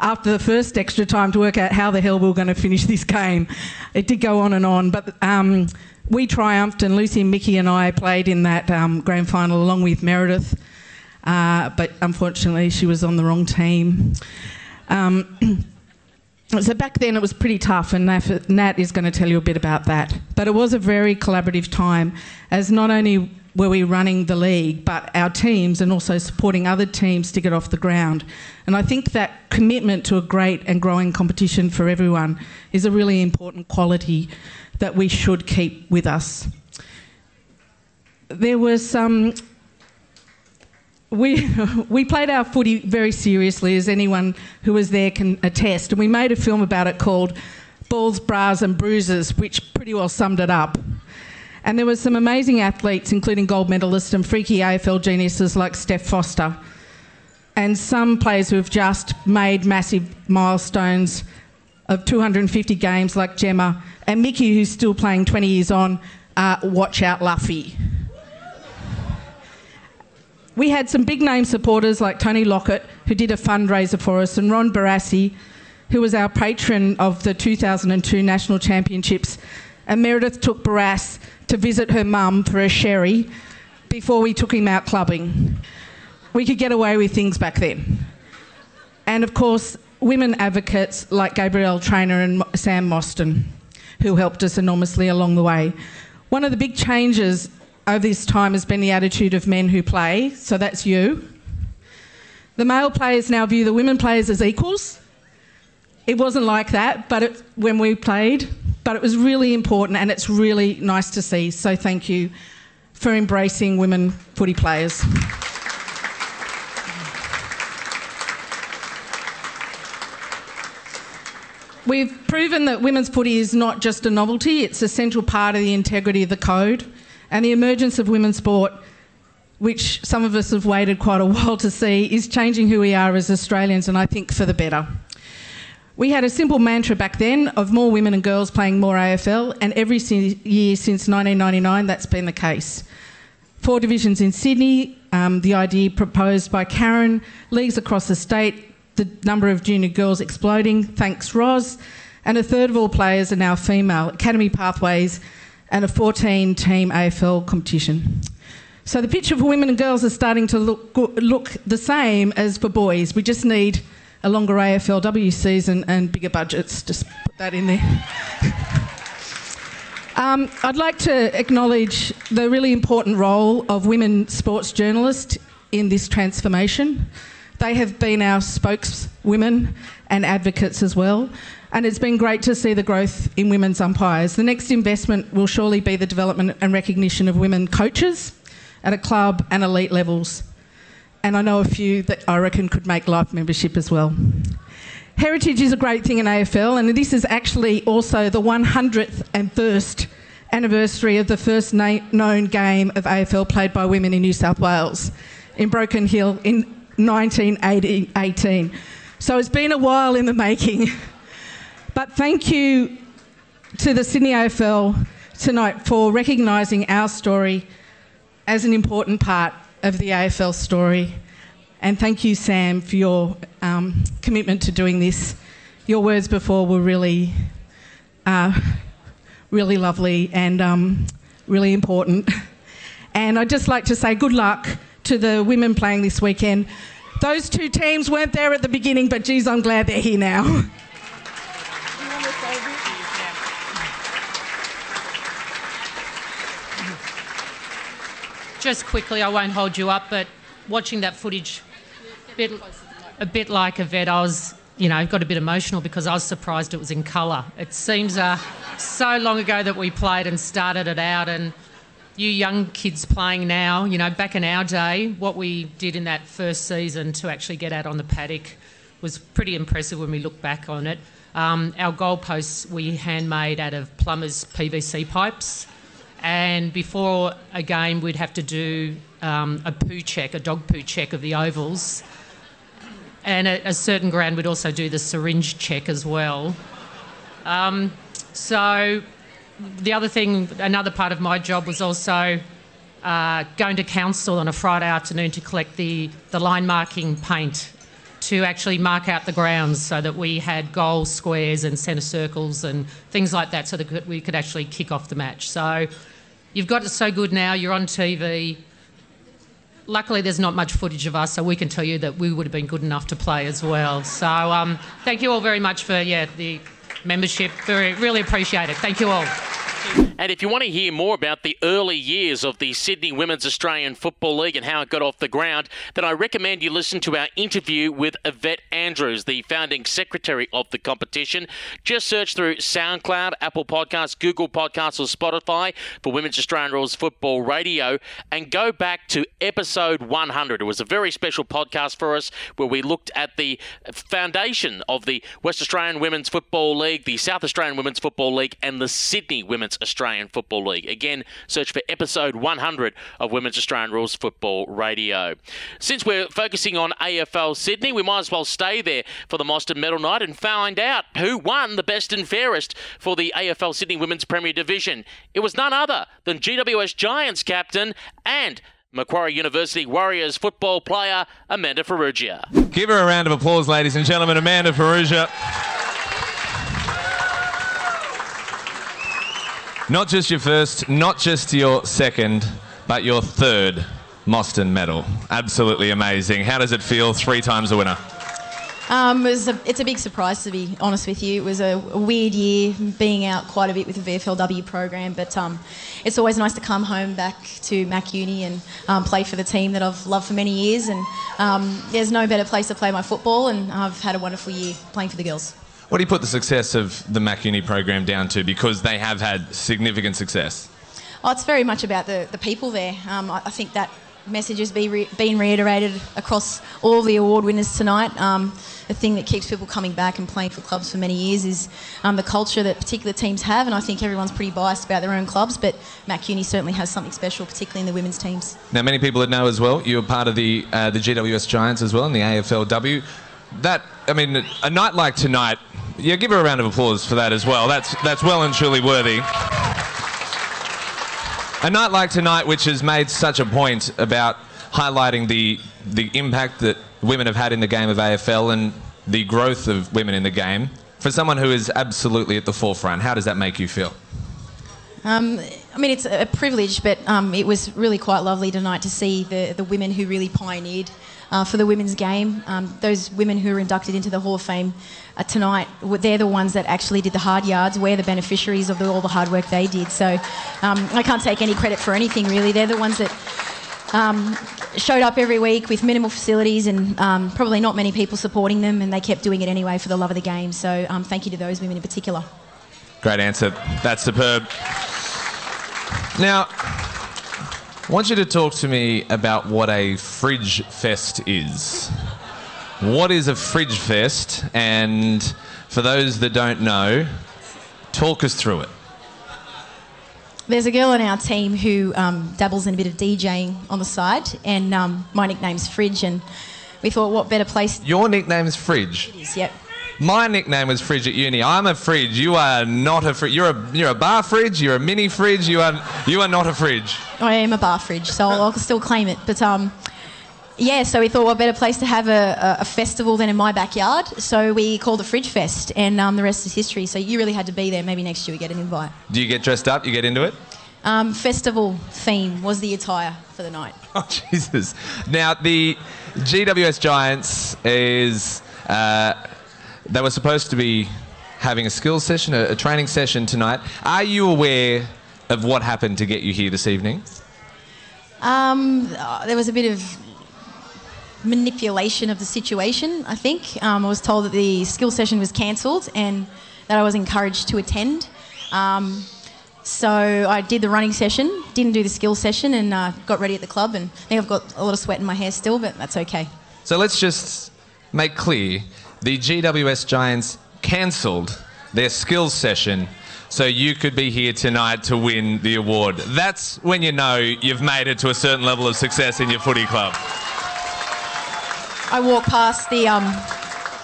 after the first extra time to work out how the hell we were going to finish this game. It did go on and on, but um, we triumphed, and Lucy and Mickey and I played in that um, grand final along with Meredith, uh, but unfortunately she was on the wrong team. Um, so back then it was pretty tough, and Nat, Nat is going to tell you a bit about that. But it was a very collaborative time, as not only were we running the league, but our teams and also supporting other teams to get off the ground. And I think that commitment to a great and growing competition for everyone is a really important quality that we should keep with us. There was some. we, we played our footy very seriously, as anyone who was there can attest, and we made a film about it called Balls, Bras and Bruises, which pretty well summed it up. And there were some amazing athletes, including gold medalists and freaky AFL geniuses like Steph Foster, and some players who have just made massive milestones of 250 games, like Gemma, and Mickey, who's still playing 20 years on. Uh, watch out, Luffy. We had some big name supporters like Tony Lockett, who did a fundraiser for us, and Ron Barassi, who was our patron of the 2002 National Championships. And Meredith took Barassi to visit her mum for a sherry before we took him out clubbing. we could get away with things back then. And of course, women advocates like Gabrielle Trainor and Sam Mostyn, who helped us enormously along the way. One of the big changes over this time has been the attitude of men who play, so that's you. The male players now view the women players as equals. It wasn't like that, but it, when we played, but it was really important and it's really nice to see. So thank you for embracing women footy players. We've proven that women's footy is not just a novelty, it's a central part of the integrity of the code. And the emergence of women's sport, which some of us have waited quite a while to see, is changing who we are as Australians, and I think for the better. We had a simple mantra back then of more women and girls playing more AFL, and every year since 1999, that's been the case. Four divisions in Sydney, um, the idea proposed by Karen, leagues across the state, the number of junior girls exploding, thanks Ros, and a third of all players are now female. Academy pathways and a 14 team AFL competition. So the picture for women and girls is starting to look, look the same as for boys. We just need a longer AFLW season and bigger budgets. Just put that in there. um, I'd like to acknowledge the really important role of women sports journalists in this transformation. They have been our spokeswomen and advocates as well. And it's been great to see the growth in women's umpires. The next investment will surely be the development and recognition of women coaches at a club and elite levels. And I know a few that I reckon could make life membership as well. Heritage is a great thing in AFL, and this is actually also the 100th and first anniversary of the first known game of AFL played by women in New South Wales in Broken Hill in 1918. So it's been a while in the making. But thank you to the Sydney AFL tonight for recognising our story as an important part of the AFL story. And thank you, Sam, for your um, commitment to doing this. Your words before were really, uh, really lovely and um, really important. And I'd just like to say good luck to the women playing this weekend. Those two teams weren't there at the beginning, but geez, I'm glad they're here now. Just quickly, I won't hold you up, but watching that footage, a bit, like a bit like Yvette, I was, you know, got a bit emotional because I was surprised it was in colour. It seems uh, so long ago that we played and started it out, and you young kids playing now, you know, back in our day, what we did in that first season to actually get out on the paddock was pretty impressive when we look back on it. Um, our goalposts we handmade out of plumbers' PVC pipes, and before a game we'd have to do um, a poo check, a dog poo check of the ovals, and at a certain ground we'd also do the syringe check as well. Um, so the other thing, another part of my job was also uh, going to council on a Friday afternoon to collect the, the line marking paint to actually mark out the grounds so that we had goal squares and centre circles and things like that so that we could actually kick off the match. So you've got it so good now, you're on TV. Luckily, there's not much footage of us, so we can tell you that we would have been good enough to play as well. So um, thank you all very much for yeah the membership. Very, really appreciate it. Thank you all. And if you want to hear more about the early years of the Sydney Women's Australian Football League and how it got off the ground, then I recommend you listen to our interview with Yvette Andrews, the founding secretary of the competition. Just search through SoundCloud, Apple Podcasts, Google Podcasts, or Spotify for Women's Australian Rules Football Radio and go back to episode 100. It was a very special podcast for us where we looked at the foundation of the West Australian Women's Football League, the South Australian Women's Football League, and the Sydney Women's Australian Football League. Again, search for episode 100 of Women's Australian Rules Football Radio. Since we're focusing on AFL Sydney, we might as well stay there for the Mostyn Medal Night and find out who won the best and fairest for the AFL Sydney Women's Premier Division. It was none other than GWS Giants captain and Macquarie University Warriors football player Amanda Farrugia. Give her a round of applause, ladies and gentlemen. Amanda Farrugia. Not just your first, not just your second, but your third Mostyn medal. Absolutely amazing. How does it feel? Three times a winner. Um, it a, it's a big surprise to be honest with you. It was a, a, weird year being out quite a bit with the VFLW program, but um, it's always nice to come home back to Mac Uni and um, play for the team that I've loved for many years. And um, there's no better place to play my football, and I've had a wonderful year playing for the girls. What do you put the success of the Mac Uni program down to? Because they have had significant success. Oh, it's very much about the, the people there. Um, I, I think that message has be re- been reiterated across all the award winners tonight. Um, the thing that keeps people coming back and playing for clubs for many years is um, the culture that particular teams have, and I think everyone's pretty biased about their own clubs, but Mac Uni certainly has something special, particularly in the women's teams. Now, many people that know as well, you were part of the uh, the GWS Giants as well in the AFLW. That, I mean, a night like tonight, yeah, give her a round of applause for that as well. That's that's well and truly worthy. A night like tonight, which has made such a point about highlighting the the impact that women have had in the game of AFL and the growth of women in the game. For someone who is absolutely at the forefront, how does that make you feel? Um, I mean, it's a privilege, but um, it was really quite lovely tonight to see the, the women who really pioneered uh, for the women's game. Um, those women who are inducted into the Hall of Fame uh, tonight, they're the ones that actually did the hard yards. We're the beneficiaries of the, all the hard work they did. So um, I can't take any credit for anything, really. They're the ones that um, showed up every week with minimal facilities and um, probably not many people supporting them, and they kept doing it anyway for the love of the game. So um, thank you to those women in particular. Great answer. That's superb. Now, I want you to talk to me about what a fridge fest is. What is a fridge fest? And for those that don't know, talk us through it. There's a girl on our team who um, dabbles in a bit of DJing on the side, and um, my nickname's Fridge, and we thought, what better place? Your nickname's Fridge. It is, yep. My nickname was Fridge at uni. I'm a fridge. You are not a fridge. You're a you're a bar fridge. You're a mini fridge. You are you are not a fridge. I am a bar fridge, so I'll, I'll still claim it. But um, yeah, so we thought what better place to have a, a, festival than in my backyard. So we called it Fridge Fest, and um, the rest is history. So you really had to be there. Maybe next year we get an invite. Do you get dressed up? You get into it? Um, festival theme was the attire for the night. Oh Jesus! Now the GWS Giants is uh, they were supposed to be having a skills session, a, a training session tonight. Are you aware of what happened to get you here this evening? Um, there was a bit of manipulation of the situation, I think. Um, I was told that the skill session was cancelled and that I was encouraged to attend. Um, so I did the running session, didn't do the skill session, and uh, got ready at the club. And I think I've got a lot of sweat in my hair still, but that's okay. So let's just make clear the GWS Giants cancelled their skills session so you could be here tonight to win the award. That's when you know you've made it to a certain level of success in your footy club. I walked past the um,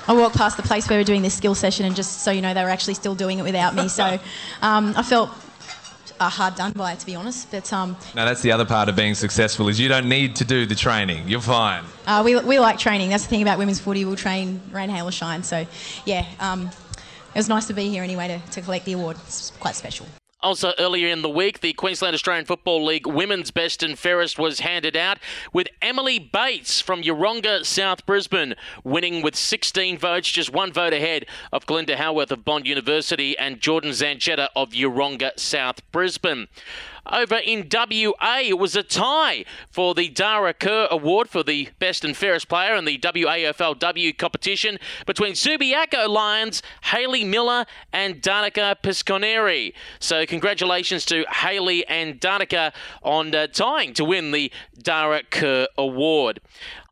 I walked past the place where we were doing this skill session, and just so you know, they were actually still doing it without me. So um, I felt uh, hard done by, to be honest. But um, no, that's the other part of being successful is you don't need to do the training. You're fine. Uh, we, we like training. That's the thing about women's footy. We'll train rain, hail, or shine. So yeah, um, it was nice to be here anyway to, to collect the award. It's quite special. Also, earlier in the week, the Queensland Australian Football League Women's Best and Fairest was handed out with Emily Bates from Yeronga, South Brisbane, winning with 16 votes, just one vote ahead of Glinda Howarth of Bond University and Jordan Zanchetta of Yeronga, South Brisbane. Over in WA, it was a tie for the Dhara Kerr Award for the best and fairest player in the WAFLW competition between Subiaco Lions, Haley Miller, and Danica Pisconeri. So, congratulations to Haley and Danica on uh, tying to win the Dhara Kerr Award.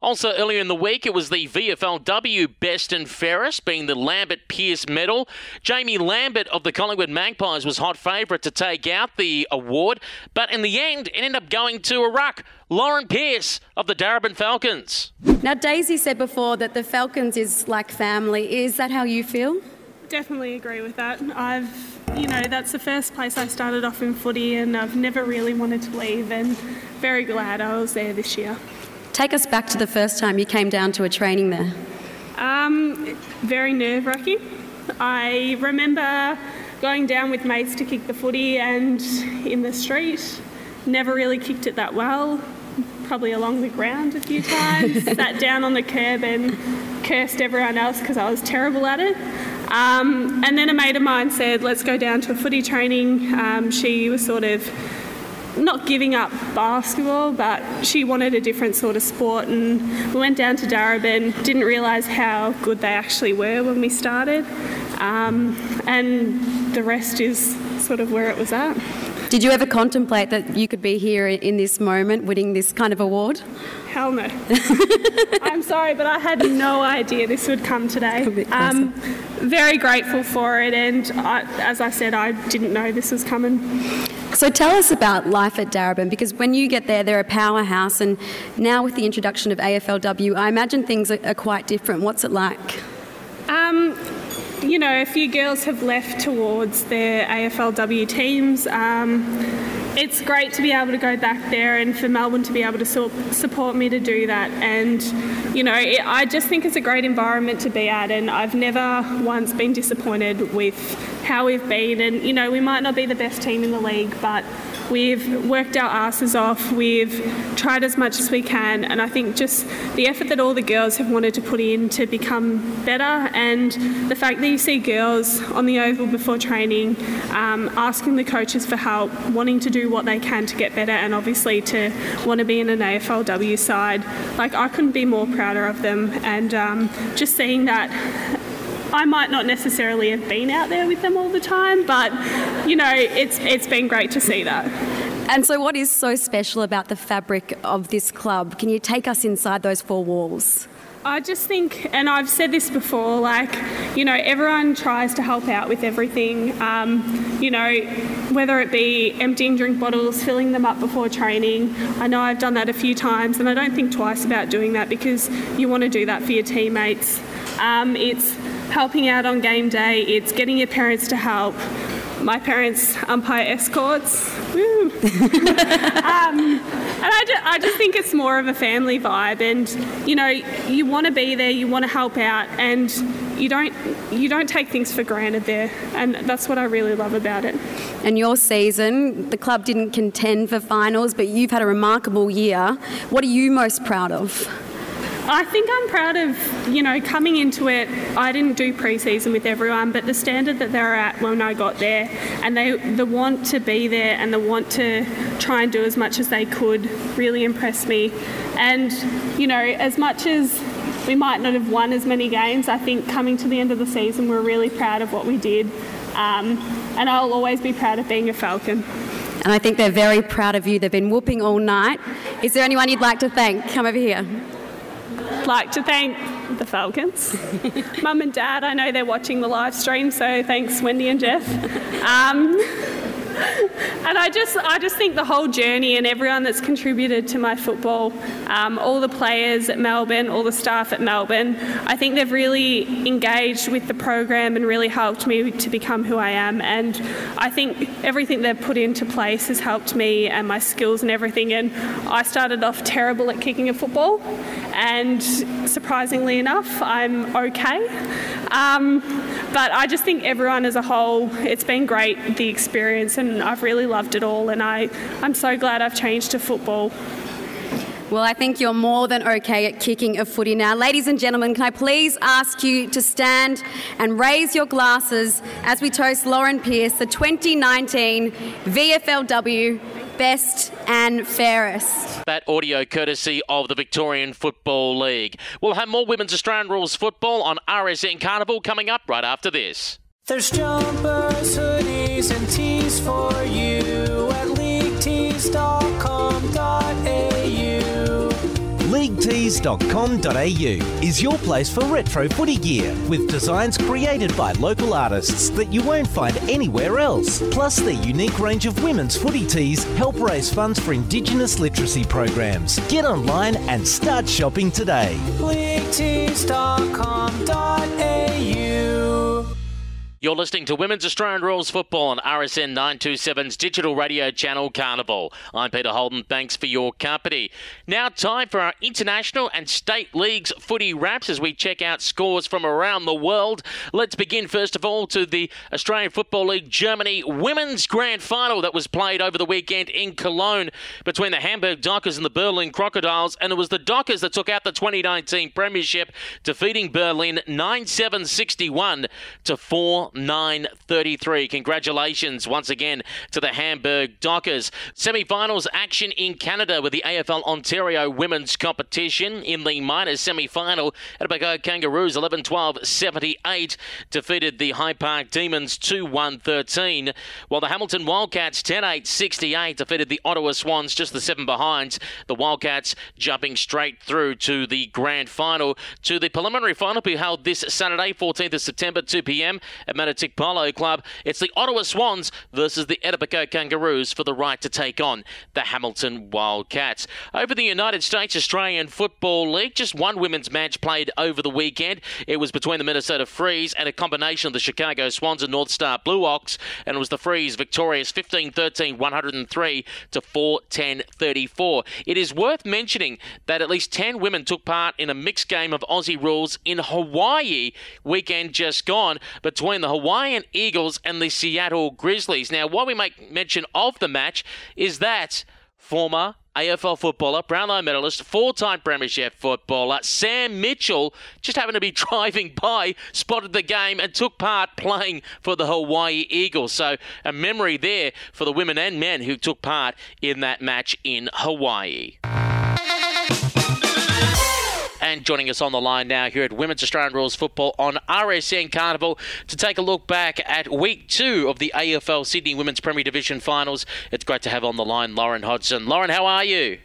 Also, earlier in the week, it was the VFLW Best and Fairest, being the Lambert Pearce Medal. Jamie Lambert of the Collingwood Magpies was hot favourite to take out the award, but in the end, it ended up going to a ruck. Lauren Pearce of the Darebin Falcons. Now, Daisy said before that the Falcons is like family. Is that how you feel? Definitely agree with that. I've, you know, that's the first place I started off in footy, and I've never really wanted to leave, and very glad I was there this year. Take us back to the first time you came down to a training there. Um, very nerve wracking. I remember going down with mates to kick the footy and in the street, never really kicked it that well. probably along the ground a few times, sat down on the curb and cursed everyone else because I was terrible at it. Um, and then a mate of mine said, let's go down to a footy training. Um, she was sort of not giving up basketball, but she wanted a different sort of sport. And we went down to Darebin, didn't realise how good they actually were when we started. Um, and the rest is sort of where it was at. Did you ever contemplate that you could be here in this moment winning this kind of award? Hell no. I'm sorry, but I had no idea this would come today. Um, very grateful for it, and I, as I said, I didn't know this was coming. So tell us about life at Darebin because when you get there, they're a powerhouse, and now with the introduction of AFLW, I imagine things are, are quite different. What's it like? Um, you know, a few girls have left towards their AFLW teams. Um, it's great to be able to go back there and for Melbourne to be able to su- support me to do that. And, you know, it, I just think it's a great environment to be at. And I've never once been disappointed with how we've been. And, you know, we might not be the best team in the league, but We've worked our asses off. We've tried as much as we can. And I think just the effort that all the girls have wanted to put in to become better and the fact that you see girls on the oval before training um, asking the coaches for help, wanting to do what they can to get better, and obviously to want to be in an AFLW side. Like, I couldn't be more prouder of them. And um, just seeing that I might not necessarily have been out there with them all the time, but you know, it's it's been great to see that. And so, what is so special about the fabric of this club? Can you take us inside those four walls? I just think, and I've said this before, like, you know, everyone tries to help out with everything. Um, you know, whether it be emptying drink bottles, filling them up before training. I know I've done that a few times, and I don't think twice about doing that because you want to do that for your teammates. Um, it's helping out on game day, it's getting your parents to help. My parents umpire escorts. Woo. um, and I just, I just think it's more of a family vibe, and you know, you want to be there, you want to help out, and you don't you don't take things for granted there, and that's what I really love about it. And your season, the club didn't contend for finals, but you've had a remarkable year. What are you most proud of? I think I'm proud of, you know, coming into it. I didn't do pre-season with everyone, but the standard that they were at when I got there, and they the want to be there and the want to try and do as much as they could really impressed me. And you know, as much as we might not have won as many games, I think coming to the end of the season, we're really proud of what we did. Um, and I'll always be proud of being a Falcon. And I think they're very proud of you. They've been whooping all night. Is there anyone you'd like to thank? Come over here like to thank the Falcons, mum and dad. I know they're watching the live stream, so thanks, Wendy and Jeff. Um, and I just, I just think the whole journey and everyone that's contributed to my football, um, all the players at Melbourne, all the staff at Melbourne, I think they've really engaged with the program and really helped me to become who I am. And I think everything they've put into place has helped me and my skills and everything. And I started off terrible at kicking a football, and surprisingly enough, I'm okay. Um, but I just think everyone as a whole, it's been great the experience, and I've really loved it all. And I, I'm so glad I've changed to football. Well, I think you're more than okay at kicking a footy now. Ladies and gentlemen, can I please ask you to stand and raise your glasses as we toast Lauren Pearce, the 2019 VFLW best and fairest. That audio courtesy of the Victorian Football League. We'll have more Women's Australian Rules football on RSN Carnival coming up right after this. There's jumpers, hoodies, and tees for you at leaguetees.com.au. LeagueTees.com.au is your place for retro footy gear with designs created by local artists that you won't find anywhere else. Plus, their unique range of women's footy tees help raise funds for Indigenous literacy programs. Get online and start shopping today. LeagueTees.com.au You're listening to Women's Australian Rules Football on RSN 927's digital radio channel Carnival. I'm Peter Holden. Thanks for your company. Now, time for our international and state leagues footy wraps as we check out scores from around the world. Let's begin, first of all, to the Australian Football League Germany Women's Grand Final that was played over the weekend in Cologne between the Hamburg Dockers and the Berlin Crocodiles. And it was the Dockers that took out the 2019 Premiership, defeating Berlin 9 7 61 to 4 9.33. Congratulations once again to the Hamburg Dockers. Semi finals action in Canada with the AFL Ontario Women's Competition. In the minors semi final, Etobicoke Kangaroos 11 12 78 defeated the High Park Demons 2 1 13, while the Hamilton Wildcats 10 8 68 defeated the Ottawa Swans just the seven behind. The Wildcats jumping straight through to the grand final. To the preliminary final be held this Saturday, 14th of September, 2 p.m. at Manatik Polo Club. It's the Ottawa Swans versus the Etobicoke Kangaroos for the right to take on the Hamilton Wildcats. Over the United States Australian Football League, just one women's match played over the weekend. It was between the Minnesota Freeze and a combination of the Chicago Swans and North Star Blue Ox, and it was the Freeze victorious 15 13 103 to 4 10 34. It is worth mentioning that at least 10 women took part in a mixed game of Aussie rules in Hawaii weekend just gone between the Hawaiian Eagles and the Seattle Grizzlies. Now, why we make mention of the match is that former AFL footballer, Brownlow medalist, four time Premiership footballer, Sam Mitchell, just happened to be driving by, spotted the game, and took part playing for the Hawaii Eagles. So, a memory there for the women and men who took part in that match in Hawaii. And joining us on the line now here at Women's Australian Rules Football on RSN Carnival to take a look back at week two of the AFL Sydney Women's Premier Division finals. It's great to have on the line Lauren Hodgson. Lauren, how are you?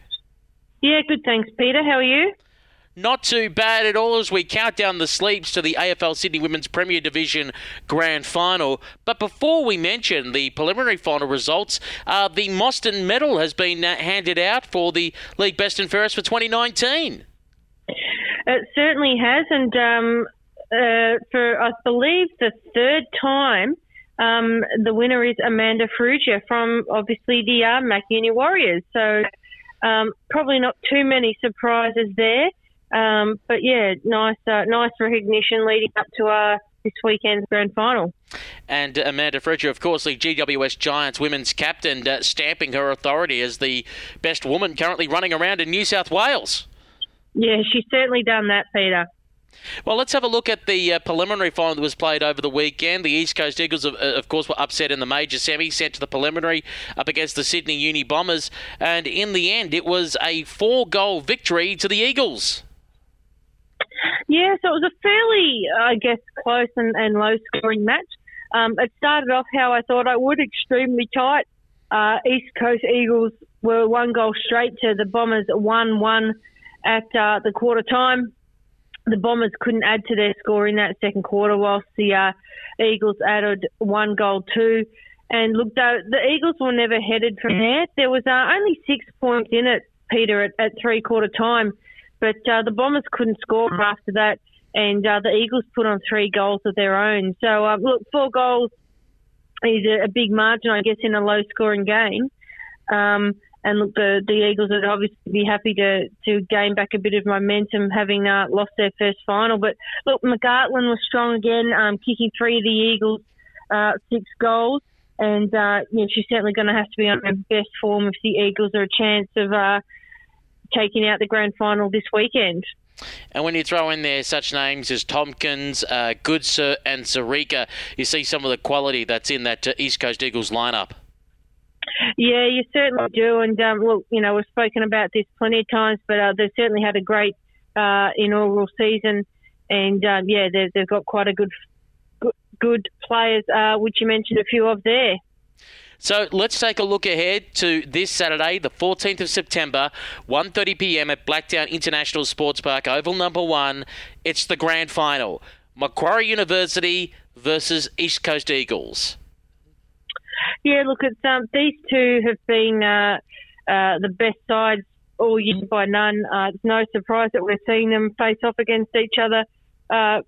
Yeah, good, thanks, Peter. How are you? Not too bad at all as we count down the sleeps to the AFL Sydney Women's Premier Division Grand Final. But before we mention the preliminary final results, uh, the Mostyn Medal has been uh, handed out for the League Best and Fairest for 2019. It certainly has, and um, uh, for I believe the third time, um, the winner is Amanda Farrugia from obviously the uh, Mac Uni Warriors. So um, probably not too many surprises there, um, but yeah, nice uh, nice recognition leading up to uh, this weekend's grand final. And Amanda Farrugia, of course, the GWS Giants women's captain, uh, stamping her authority as the best woman currently running around in New South Wales. Yeah, she's certainly done that, Peter. Well, let's have a look at the uh, preliminary final that was played over the weekend. The East Coast Eagles, of, uh, of, course, were upset in the major semi, sent to the preliminary up against the Sydney Uni Bombers, and in the end, it was a four-goal victory to the Eagles. Yeah, so it was a fairly, I guess, close and, and low-scoring match. Um, it started off how I thought I would, extremely tight. Uh, East Coast Eagles were one goal straight to the Bombers, one-one at uh, the quarter time. The Bombers couldn't add to their score in that second quarter, whilst the uh, Eagles added one goal too. And look, though, the Eagles were never headed from there. There was uh, only six points in it, Peter, at, at three quarter time. But uh, the Bombers couldn't score after that, and uh, the Eagles put on three goals of their own. So, uh, look, four goals is a, a big margin, I guess, in a low scoring game. Um, and look, the, the Eagles would obviously be happy to, to gain back a bit of momentum having uh, lost their first final. But look, McGartland was strong again, um, kicking three of the Eagles, uh, six goals. And uh, you know, she's certainly going to have to be on her best form if the Eagles are a chance of uh, taking out the grand final this weekend. And when you throw in there such names as Tompkins, uh, Goodsir, and Zarica, you see some of the quality that's in that uh, East Coast Eagles lineup. Yeah, you certainly do. And um, look, you know, we've spoken about this plenty of times, but uh, they've certainly had a great uh, inaugural season. And um, yeah, they've, they've got quite a good, good, players, uh, which you mentioned a few of there. So let's take a look ahead to this Saturday, the 14th of September, 1:30 p.m. at Blacktown International Sports Park, Oval Number One. It's the grand final: Macquarie University versus East Coast Eagles. Yeah, look, it's um, these two have been uh, uh, the best sides all year by none. Uh, it's no surprise that we're seeing them face off against each other uh,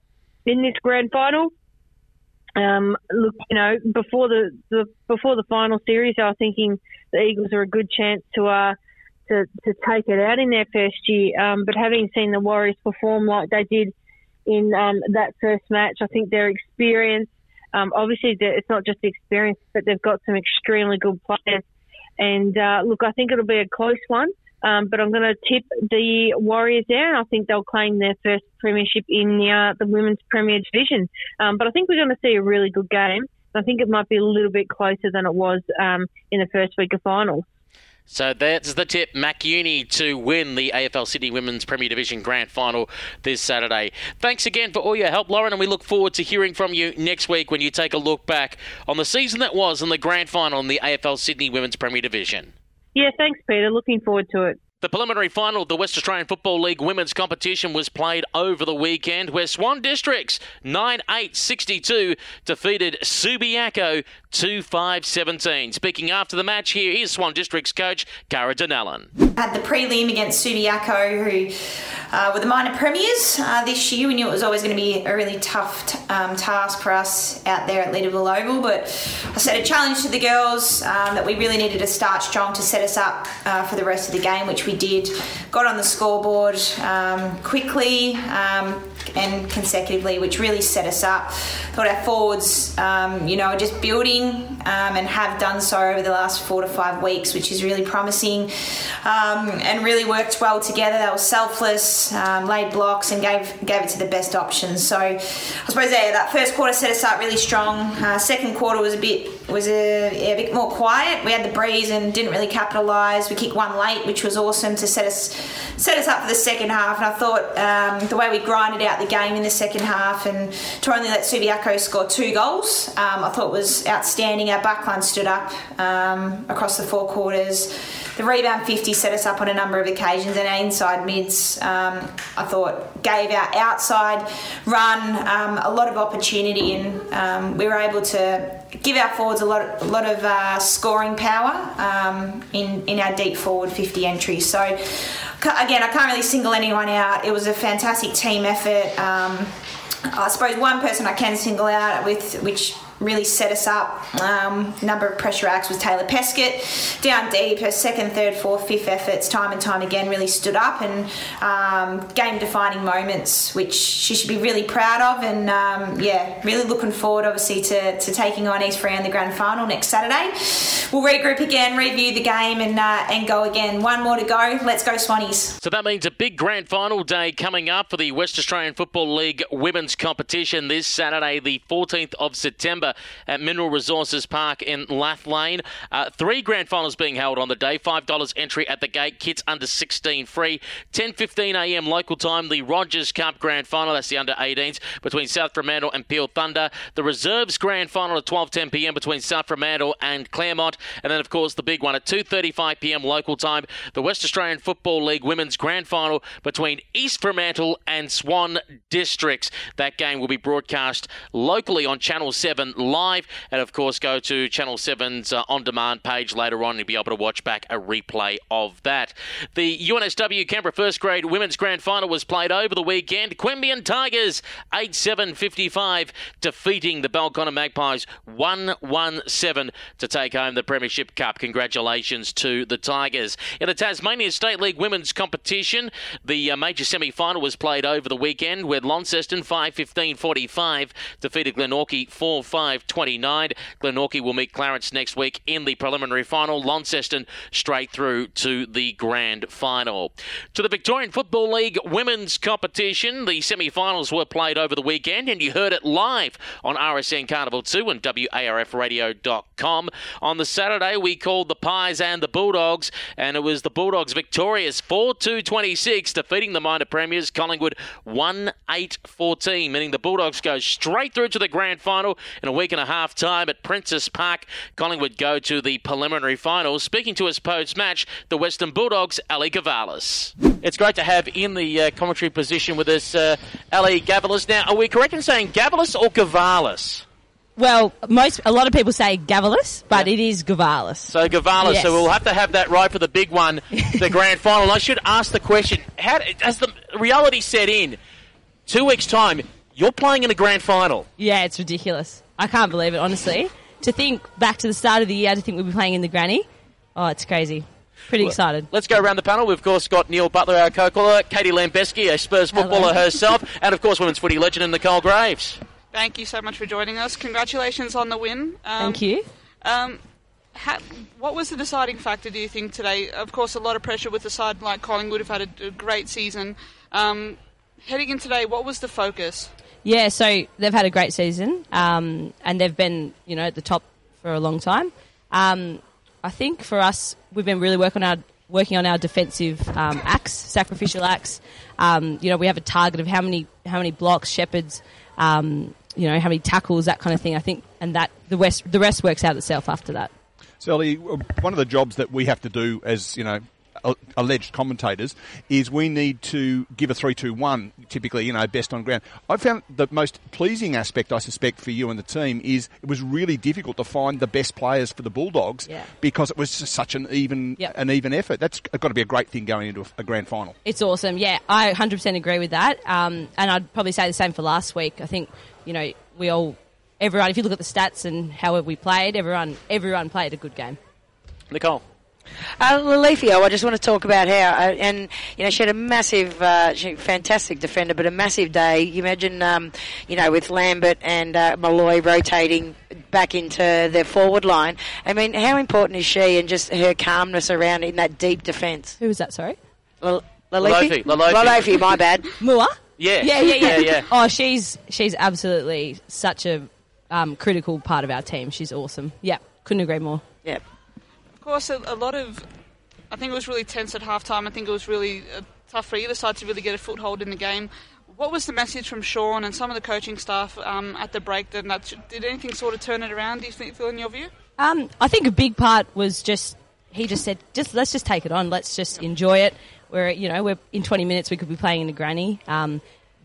in this grand final. Um, look, you know, before the, the before the final series, I was thinking the Eagles are a good chance to uh, to to take it out in their first year. Um, but having seen the Warriors perform like they did in um, that first match, I think their experience, um, obviously, it's not just experience, but they've got some extremely good players. And uh, look, I think it'll be a close one. Um, but I'm going to tip the Warriors down. I think they'll claim their first premiership in the, uh, the women's premier division. Um, but I think we're going to see a really good game. I think it might be a little bit closer than it was um, in the first week of finals. So that's the tip. Uni to win the AFL Sydney Women's Premier Division Grand Final this Saturday. Thanks again for all your help, Lauren, and we look forward to hearing from you next week when you take a look back on the season that was and the Grand Final in the AFL Sydney Women's Premier Division. Yeah, thanks, Peter. Looking forward to it. The preliminary final of the West Australian Football League women's competition was played over the weekend where Swan Districts 9 8 62 defeated Subiaco 2 5 17. Speaking after the match, here is Swan Districts coach Cara Donnellan. Had the prelim against Subiaco, who uh, were the minor premiers uh, this year. We knew it was always going to be a really tough t- um, task for us out there at Leederville Oval, but I set a challenge to the girls um, that we really needed to start strong to set us up uh, for the rest of the game, which we did. Got on the scoreboard um, quickly um, and consecutively, which really set us up. Thought our forwards, um, you know, are just building um, and have done so over the last four to five weeks, which is really promising um, and really worked well together. They were selfless, um, laid blocks, and gave gave it to the best options. So I suppose yeah, that first quarter set us up really strong. Uh, second quarter was a bit was a, a, bit more quiet. We had the breeze and didn't really capitalise. We kicked one late, which was awesome to set us set us up for the second half. And I thought um, the way we grinded out the game in the second half and to only let Subiaco score two goals, um, I thought was outstanding. Our backline stood up um, across the four quarters. The rebound 50 set us up on a number of occasions, and our inside mids, um, I thought, gave our outside run um, a lot of opportunity, and um, we were able to give our forwards a lot, a lot of uh, scoring power um, in, in our deep forward 50 entries. So, again, I can't really single anyone out. It was a fantastic team effort. Um, I suppose one person I can single out with, which really set us up. Um, number of pressure acts was Taylor Peskett. Down deep, her second, third, fourth, fifth efforts, time and time again, really stood up and um, game defining moments, which she should be really proud of. And um, yeah, really looking forward, obviously, to, to taking on East Freo in the grand final next Saturday. We'll regroup again, review the game, and uh, and go again. One more to go. Let's go, Swannies. So that means a big grand final day coming up for the West Australian Football League women's competition this Saturday, the 14th of September at Mineral Resources Park in Lathlain. Uh, three grand finals being held on the day. $5 entry at the gate. Kids under 16 free. 10.15am local time. The Rogers Cup grand final. That's the under 18s between South Fremantle and Peel Thunder. The Reserves grand final at 12.10pm between South Fremantle and Claremont. And then, of course, the big one at 2.35pm local time. The West Australian Football League women's grand final between East Fremantle and Swan Districts. That game will be broadcast locally on Channel 7 live. And of course, go to Channel 7's uh, on demand page later on. You'll be able to watch back a replay of that. The UNSW Canberra First Grade Women's Grand Final was played over the weekend. Queanbeyan Tigers 8 7 55, defeating the Belconnen Magpies 1 1 7 to take home the Premiership Cup. Congratulations to the Tigers. In the Tasmania State League Women's Competition, the uh, major semi final was played over the weekend where Launceston 5 15 45 defeated Glenorchy 4 5. 29. Glenorchy will meet Clarence next week in the preliminary final. Launceston straight through to the grand final. To the Victorian Football League women's competition, the semi finals were played over the weekend, and you heard it live on RSN Carnival 2 and WARFradio.com. On the Saturday, we called the Pies and the Bulldogs, and it was the Bulldogs victorious 4 2 26, defeating the minor premiers Collingwood 1 8 14, meaning the Bulldogs go straight through to the grand final in a week and a half time at Princes Park. Collingwood go to the preliminary finals. Speaking to us post match, the Western Bulldogs, Ali Gavalis. It's great to have in the uh, commentary position with us uh, Ali Gavalis. Now, are we correct in saying Gavalis or Gavalis? Well, most a lot of people say Gavalis, but yep. it is Gavalis. So Gavalis. Yes. So we'll have to have that right for the big one, the grand final. I should ask the question: How has the reality set in? Two weeks' time, you're playing in a grand final. Yeah, it's ridiculous. I can't believe it, honestly. To think back to the start of the year, to think we'd be playing in the granny. Oh, it's crazy. Pretty Well, excited. Let's go around the panel. We've, of course, got Neil Butler, our co-caller, Katie Lambeski, a Spurs footballer herself, and, of course, women's footy legend, and Nicole Graves. Thank you so much for joining us. Congratulations on the win. Um, Thank you. Um, ha- what was the deciding factor, do you think, today? Of course, a lot of pressure with a side like Collingwood have had a, a great season. Um, heading in today, what was the focus? Yeah, so they've had a great season, um, and they've been, you know, at the top for a long time. Um, I think for us, we've been really working on our working on our defensive um, acts, sacrificial acts. Um, you know, we have a target of how many how many blocks, shepherds, um, you know, how many tackles, that kind of thing. I think, and that the rest the rest works out itself after that. Sally, one of the jobs that we have to do as, you know, alleged commentators is we need to give a 3-2-1 typically you know best on ground i found the most pleasing aspect i suspect for you and the team is it was really difficult to find the best players for the bulldogs Yeah. because it was just such an even Yep. an even effort that's got to be a great thing going into a, a grand final It's awesome. Yeah, I 100% agree with that. Um, and I'd probably say the same for last week. I think, you know, we all, everyone, if you look at the stats and how we played, everyone, everyone played a good game. Nicole. Uh, Lalifio, I just want to talk about how, uh, and you know, she had a massive, uh, she, fantastic defender, but a massive day. You imagine, um, you know, with Lambert and uh, Malloy rotating back into their forward line. I mean, how important is she and just her calmness around in that deep defence? Who was that? Sorry, L- Lalofi, Lalifi. Lalofi. Lalofi, my bad. Mua. Yeah. Yeah, yeah, yeah. Yeah, yeah. Oh, she's she's absolutely such a um, critical part of our team. She's awesome. Yeah, couldn't agree more. Yeah. Course, a, a lot of. I think it was really tense at halftime. I think it was really uh, tough for either side to really get a foothold in the game. What was the message from Sean and some of the coaching staff um, at the break? Did, that, did anything sort of turn it around? Do you think, feel in your view? Um, I think a big part was just he just said, just let's just take it on, let's just enjoy it. We're you know we're in 20 minutes we could be playing in a granny. Um,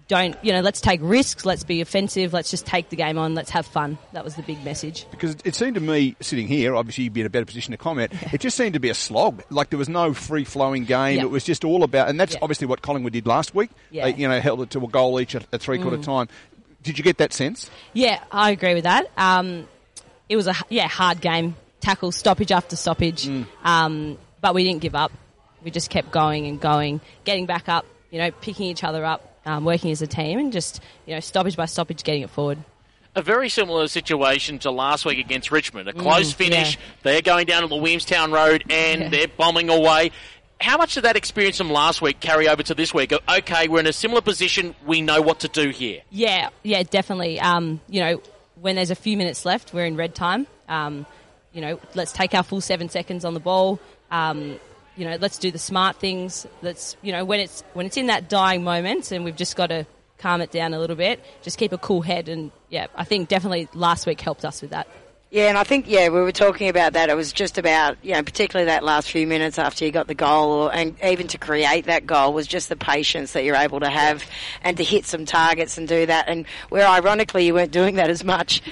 don't you know? Let's take risks. Let's be offensive. Let's just take the game on. Let's have fun. That was the big message. because it seemed to me sitting here obviously you'd be in a better position to comment it just seemed to be a slog like there was no free flowing game Yeah. it was just all about and that's Yeah. obviously what collingwood did last week Yeah. they you know held it to a goal each at, three quarter Mm. time did you get that sense Yeah, I agree with that. Um, it was a yeah hard game, tackle stoppage after stoppage, um, but we didn't give up. We just kept going and going, getting back up. You know, picking each other up, um, working as a team, and just you know stoppage by stoppage, getting it forward. A very similar situation to last week against Richmond. A close Mm, finish. yeah. They're going down to the Williamstown Road and they're bombing away. How much did that experience from last week carry over to this week? Okay, we're in a similar position. We know what to do here. Yeah, yeah, definitely. Um, you know, when there's a few minutes left, we're in red time. Um, you know, let's take our full seven seconds on the ball. Um, you know, let's do the smart things. Let's, you know, when it's when it's in that dying moment, and we've just got to calm it down a little bit. Just keep a cool head, and yeah, I think definitely last week helped us with that. Yeah, and I think yeah, we were talking about that. It was just about you know, particularly that last few minutes after you got the goal, or, and even to create that goal was just the patience that you're able to have, and to hit some targets and do that. And where ironically you weren't doing that as much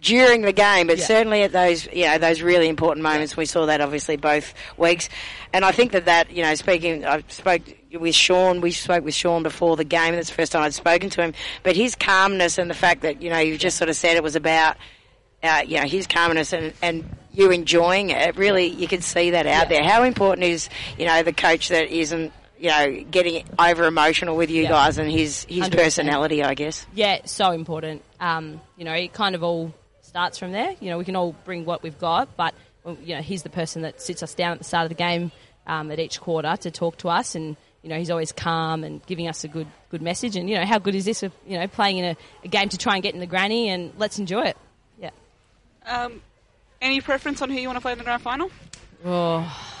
during the game, but Yeah. certainly at those you know those really important moments, we saw that obviously both weeks. And I think that that you know, speaking, I spoke with Sean. We spoke with Sean before the game. That's the first time I'd spoken to him. But his calmness and the fact that you know you just sort of said it was about uh, you know, his calmness and, and you enjoying it, really, you can see that out there. How important is, you know, the coach that isn't, you know, getting over emotional with you Yeah. guys and his, his 100%. personality, I guess. Yeah, so important. Um, you know, it kind of all starts from there. You know, we can all bring what we've got, but you know, he's the person that sits us down at the start of the game um, at each quarter to talk to us, and you know, he's always calm and giving us a good good message. And you know, how good is this? Of, you know, playing in a, a game to try and get in the granny, and let's enjoy it. Yeah. Um, any preference on who you want to play in the grand final? Oh.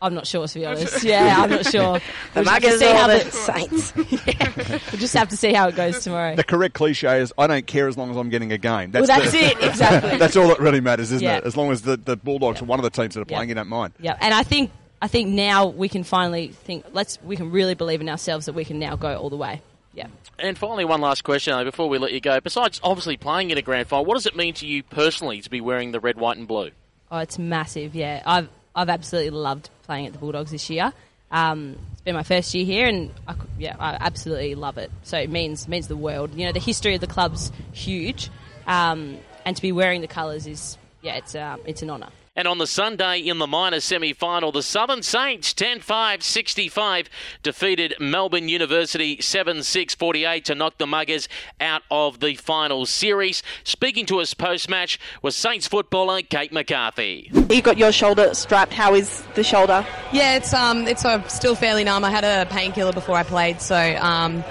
I'm not sure, to be honest. Yeah, I'm not sure. The We'll just have to see how the the- Saints? Yeah. We'll just have to see how it goes tomorrow. the correct cliche is I don't care as long as I'm getting a game. Well, that's the- it, exactly. that's all that really matters, isn't Yeah. it? As long as the, the Bulldogs are one of the teams that are Yeah. playing, you don't mind. Yeah, and I think I think now we can finally think. Let's we can really believe in ourselves that we can now go all the way. Yeah. And finally, one last question before we let you go. Besides obviously playing in a grand final, what does it mean to you personally to be wearing the red, white, and blue? Oh, it's massive. Yeah, I've I've absolutely loved playing at the Bulldogs this year. Um, it's been my first year here, and I, yeah, I absolutely love it. So it means means the world. You know, the history of the club's huge. um, and to be wearing the colours is yeah, it's um, it's an honour. And on the Sunday in the minor semi final, the Southern Saints 10 5 65 defeated Melbourne University 7 6 48 to knock the Muggers out of the final series. Speaking to us post match was Saints footballer Kate McCarthy. You've got your shoulder strapped. How is the shoulder? Yeah, it's um, it's uh, still fairly numb. I had a painkiller before I played, so um,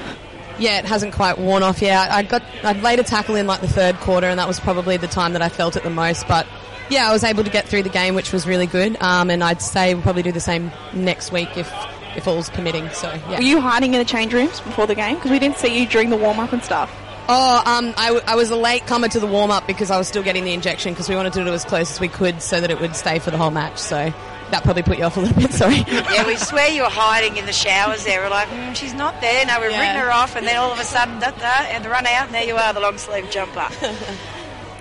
yeah, it hasn't quite worn off yet. I got I laid a tackle in like the third quarter, and that was probably the time that I felt it the most. But yeah, I was able to get through the game, which was really good. Um, and I'd say we'll probably do the same next week if if all's permitting. So yeah. Were you hiding in the change rooms before the game? Because we didn't see you during the warm up and stuff. Oh, um, I, w- I was a late comer to the warm up because I was still getting the injection because we wanted to do it as close as we could so that it would stay for the whole match. So that probably put you off a little bit. Sorry. yeah, we swear you were hiding in the showers there. We're like, mm, she's not there. No, we've Yeah. written her off, and then all of a sudden, da, da, and the run out, and there you are, the long sleeve jumper.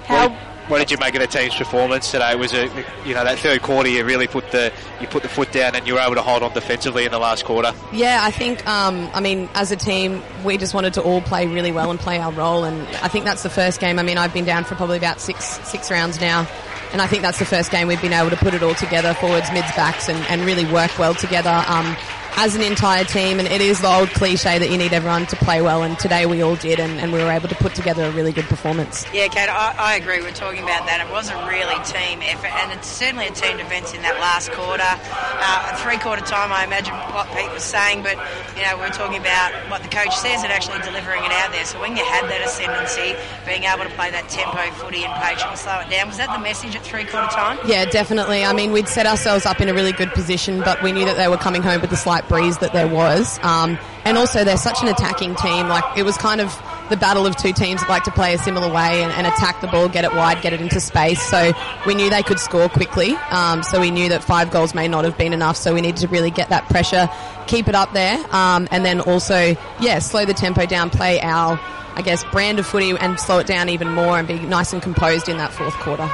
How What did you make of the team's performance today? Was it you know that third quarter you really put the you put the foot down and you were able to hold on defensively in the last quarter? Yeah, I think, um, I mean, as a team, we just wanted to all play really well and play our role. And I think that's the first game. I mean, I've been down for probably about six six rounds now. And I think that's the first game we've been able to put it all together, forwards, mids, backs, and, and really work well together um, as an entire team. And it is the old cliche that you need everyone to play well. And today we all did, and, and we were able to put together a really good performance. Yeah, Kate, I, I agree. We're talking about that. It was a really team effort, and it's certainly a team defence in that last quarter. Uh, three quarter time, I imagine what Pete was saying, but you know we're talking about what the coach says and actually delivering it out there. So when you had that ascendancy, being able to play that tempo footy and patiently slow it down, was that the message at three quarter time? Yeah, definitely. I mean, we'd set ourselves up in a really good position, but we knew that they were coming home with the slight breeze that there was. Um, and also, they're such an attacking team. Like, it was kind of the battle of two teams that like to play a similar way and, and attack the ball, get it wide, get it into space. So we knew they could score quickly. Um, so we knew that five goals may not have been enough. So we needed to really get that pressure, keep it up there, um, and then also, yeah, slow the tempo down, play our, I guess, brand of footy and slow it down even more and be nice and composed in that fourth quarter.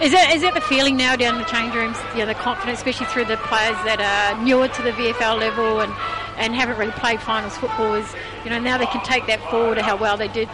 Is it is it the feeling now down in the change rooms? You know, the confidence, especially through the players that are newer to the VFL level and, and haven't really played finals football. Is you know now they can take that forward to how well they did.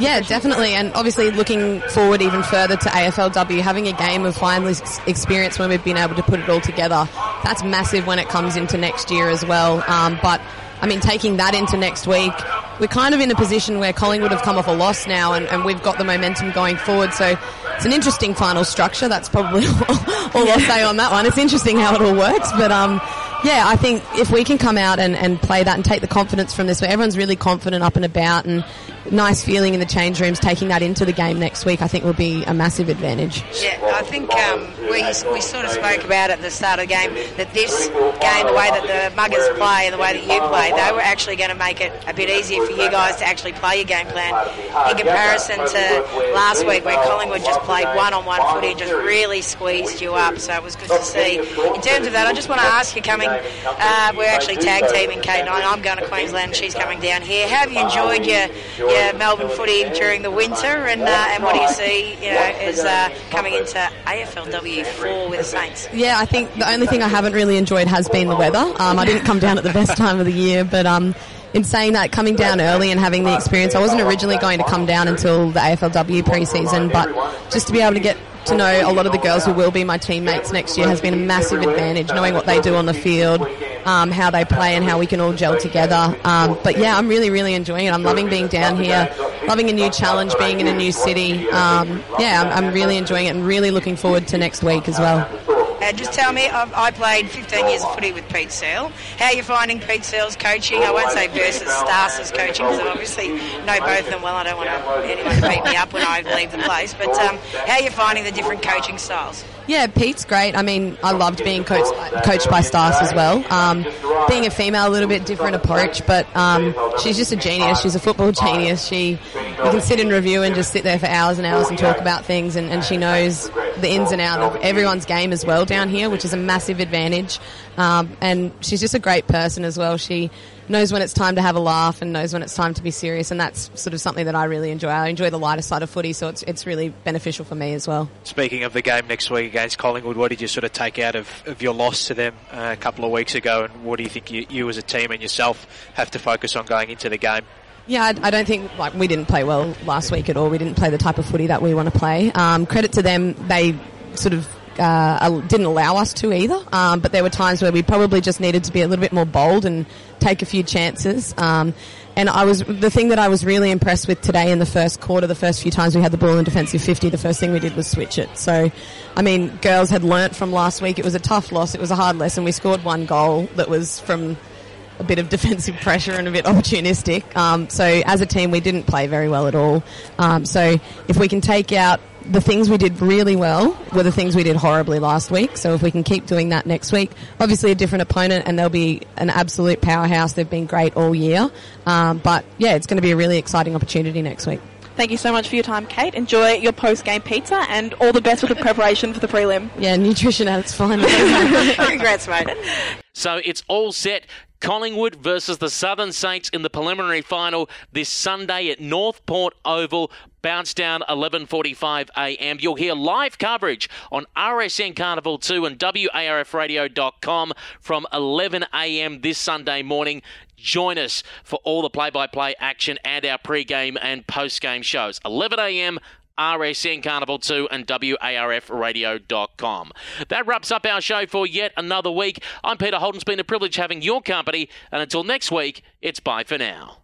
Yeah, definitely. And obviously, looking forward even further to AFLW, having a game of finals experience when we've been able to put it all together, that's massive when it comes into next year as well. Um, but I mean, taking that into next week, we're kind of in a position where Collingwood have come off a loss now, and, and we've got the momentum going forward. So it's an interesting final structure. That's probably all, all I'll say on that one. It's interesting how it all works, but um, yeah, I think if we can come out and, and play that and take the confidence from this, where everyone's really confident up and about, and nice feeling in the change rooms, taking that into the game next week, I think will be a massive advantage. Yeah, I think um, we, we sort of spoke about at the start of the game that this game, the way that the Muggers play and the way that you play, they were actually going to make it a bit easier for you guys to actually play your game plan in comparison to last week where Collingwood just played one-on-one footy and just really squeezed you up. So it was good to see. In terms of that, I just want to ask you coming, uh, we're actually tag teaming Kate and I. I'm going to Queensland and she's coming down here. Have you enjoyed your, your Melbourne footy during the winter and, uh, and what do you see, you know, as uh, coming into AFLW4 with the Saints? Yeah, I think the only thing I haven't really enjoyed has been the weather. Um, I didn't come down at the best time of the year, but um, in saying that, coming down early and having the experience, I wasn't originally going to come down until the AFLW preseason, but just to be able to get to know a lot of the girls who will be my teammates next year has been a massive advantage, knowing what they do on the field, um, how they play, and how we can all gel together. Um, but yeah, I'm really, really enjoying it. I'm loving being down here, loving a new challenge, being in a new city. Um, yeah, I'm, I'm really enjoying it and really looking forward to next week as well. Uh, just tell me, I, I played 15 years of footy with Pete Searle. How are you finding Pete Searle's coaching? I won't say versus Stars's coaching because I obviously know both of them well. I don't want to anyone to beat me up when I leave the place. But um, how are you finding the different coaching styles? Yeah, Pete's great. I mean, I loved being coached coached by Stas as well. Um, being a female, a little bit different approach, but um, she's just a genius. She's a football genius. She, you can sit in review and just sit there for hours and hours and talk about things, and, and she knows the ins and outs of everyone's game as well down here, which is a massive advantage. Um, and she's just a great person as well. She knows when it's time to have a laugh and knows when it's time to be serious, and that's sort of something that I really enjoy. I enjoy the lighter side of footy, so it's it's really beneficial for me as well. Speaking of the game next week against Collingwood, what did you sort of take out of, of your loss to them uh, a couple of weeks ago, and what do you think you, you as a team and yourself have to focus on going into the game? Yeah, I, I don't think like we didn't play well last week at all. We didn't play the type of footy that we want to play. Um, credit to them, they sort of uh, didn't allow us to either. Um, but there were times where we probably just needed to be a little bit more bold and take a few chances. Um, and I was the thing that I was really impressed with today in the first quarter. The first few times we had the ball in defensive fifty, the first thing we did was switch it. So, I mean, girls had learnt from last week. It was a tough loss. It was a hard lesson. We scored one goal that was from a bit of defensive pressure and a bit opportunistic. Um, so as a team, we didn't play very well at all. Um, so if we can take out the things we did really well were the things we did horribly last week. So if we can keep doing that next week, obviously a different opponent and they'll be an absolute powerhouse. They've been great all year. Um, but yeah, it's going to be a really exciting opportunity next week. Thank you so much for your time, Kate. Enjoy your post-game pizza and all the best with the preparation for the prelim. Yeah, nutrition at its finest. Congrats, mate. So it's all set. Collingwood versus the Southern Saints in the preliminary final this Sunday at Northport Oval. Bounce down 11:45 a.m. You'll hear live coverage on RSN Carnival 2 and WARFradio.com from 11 a.m. this Sunday morning. Join us for all the play-by-play action and our pre-game and post-game shows. 11 a.m. RSN Carnival 2 and WARFradio.com. That wraps up our show for yet another week. I'm Peter Holden. It's been a privilege having your company. And until next week, it's bye for now.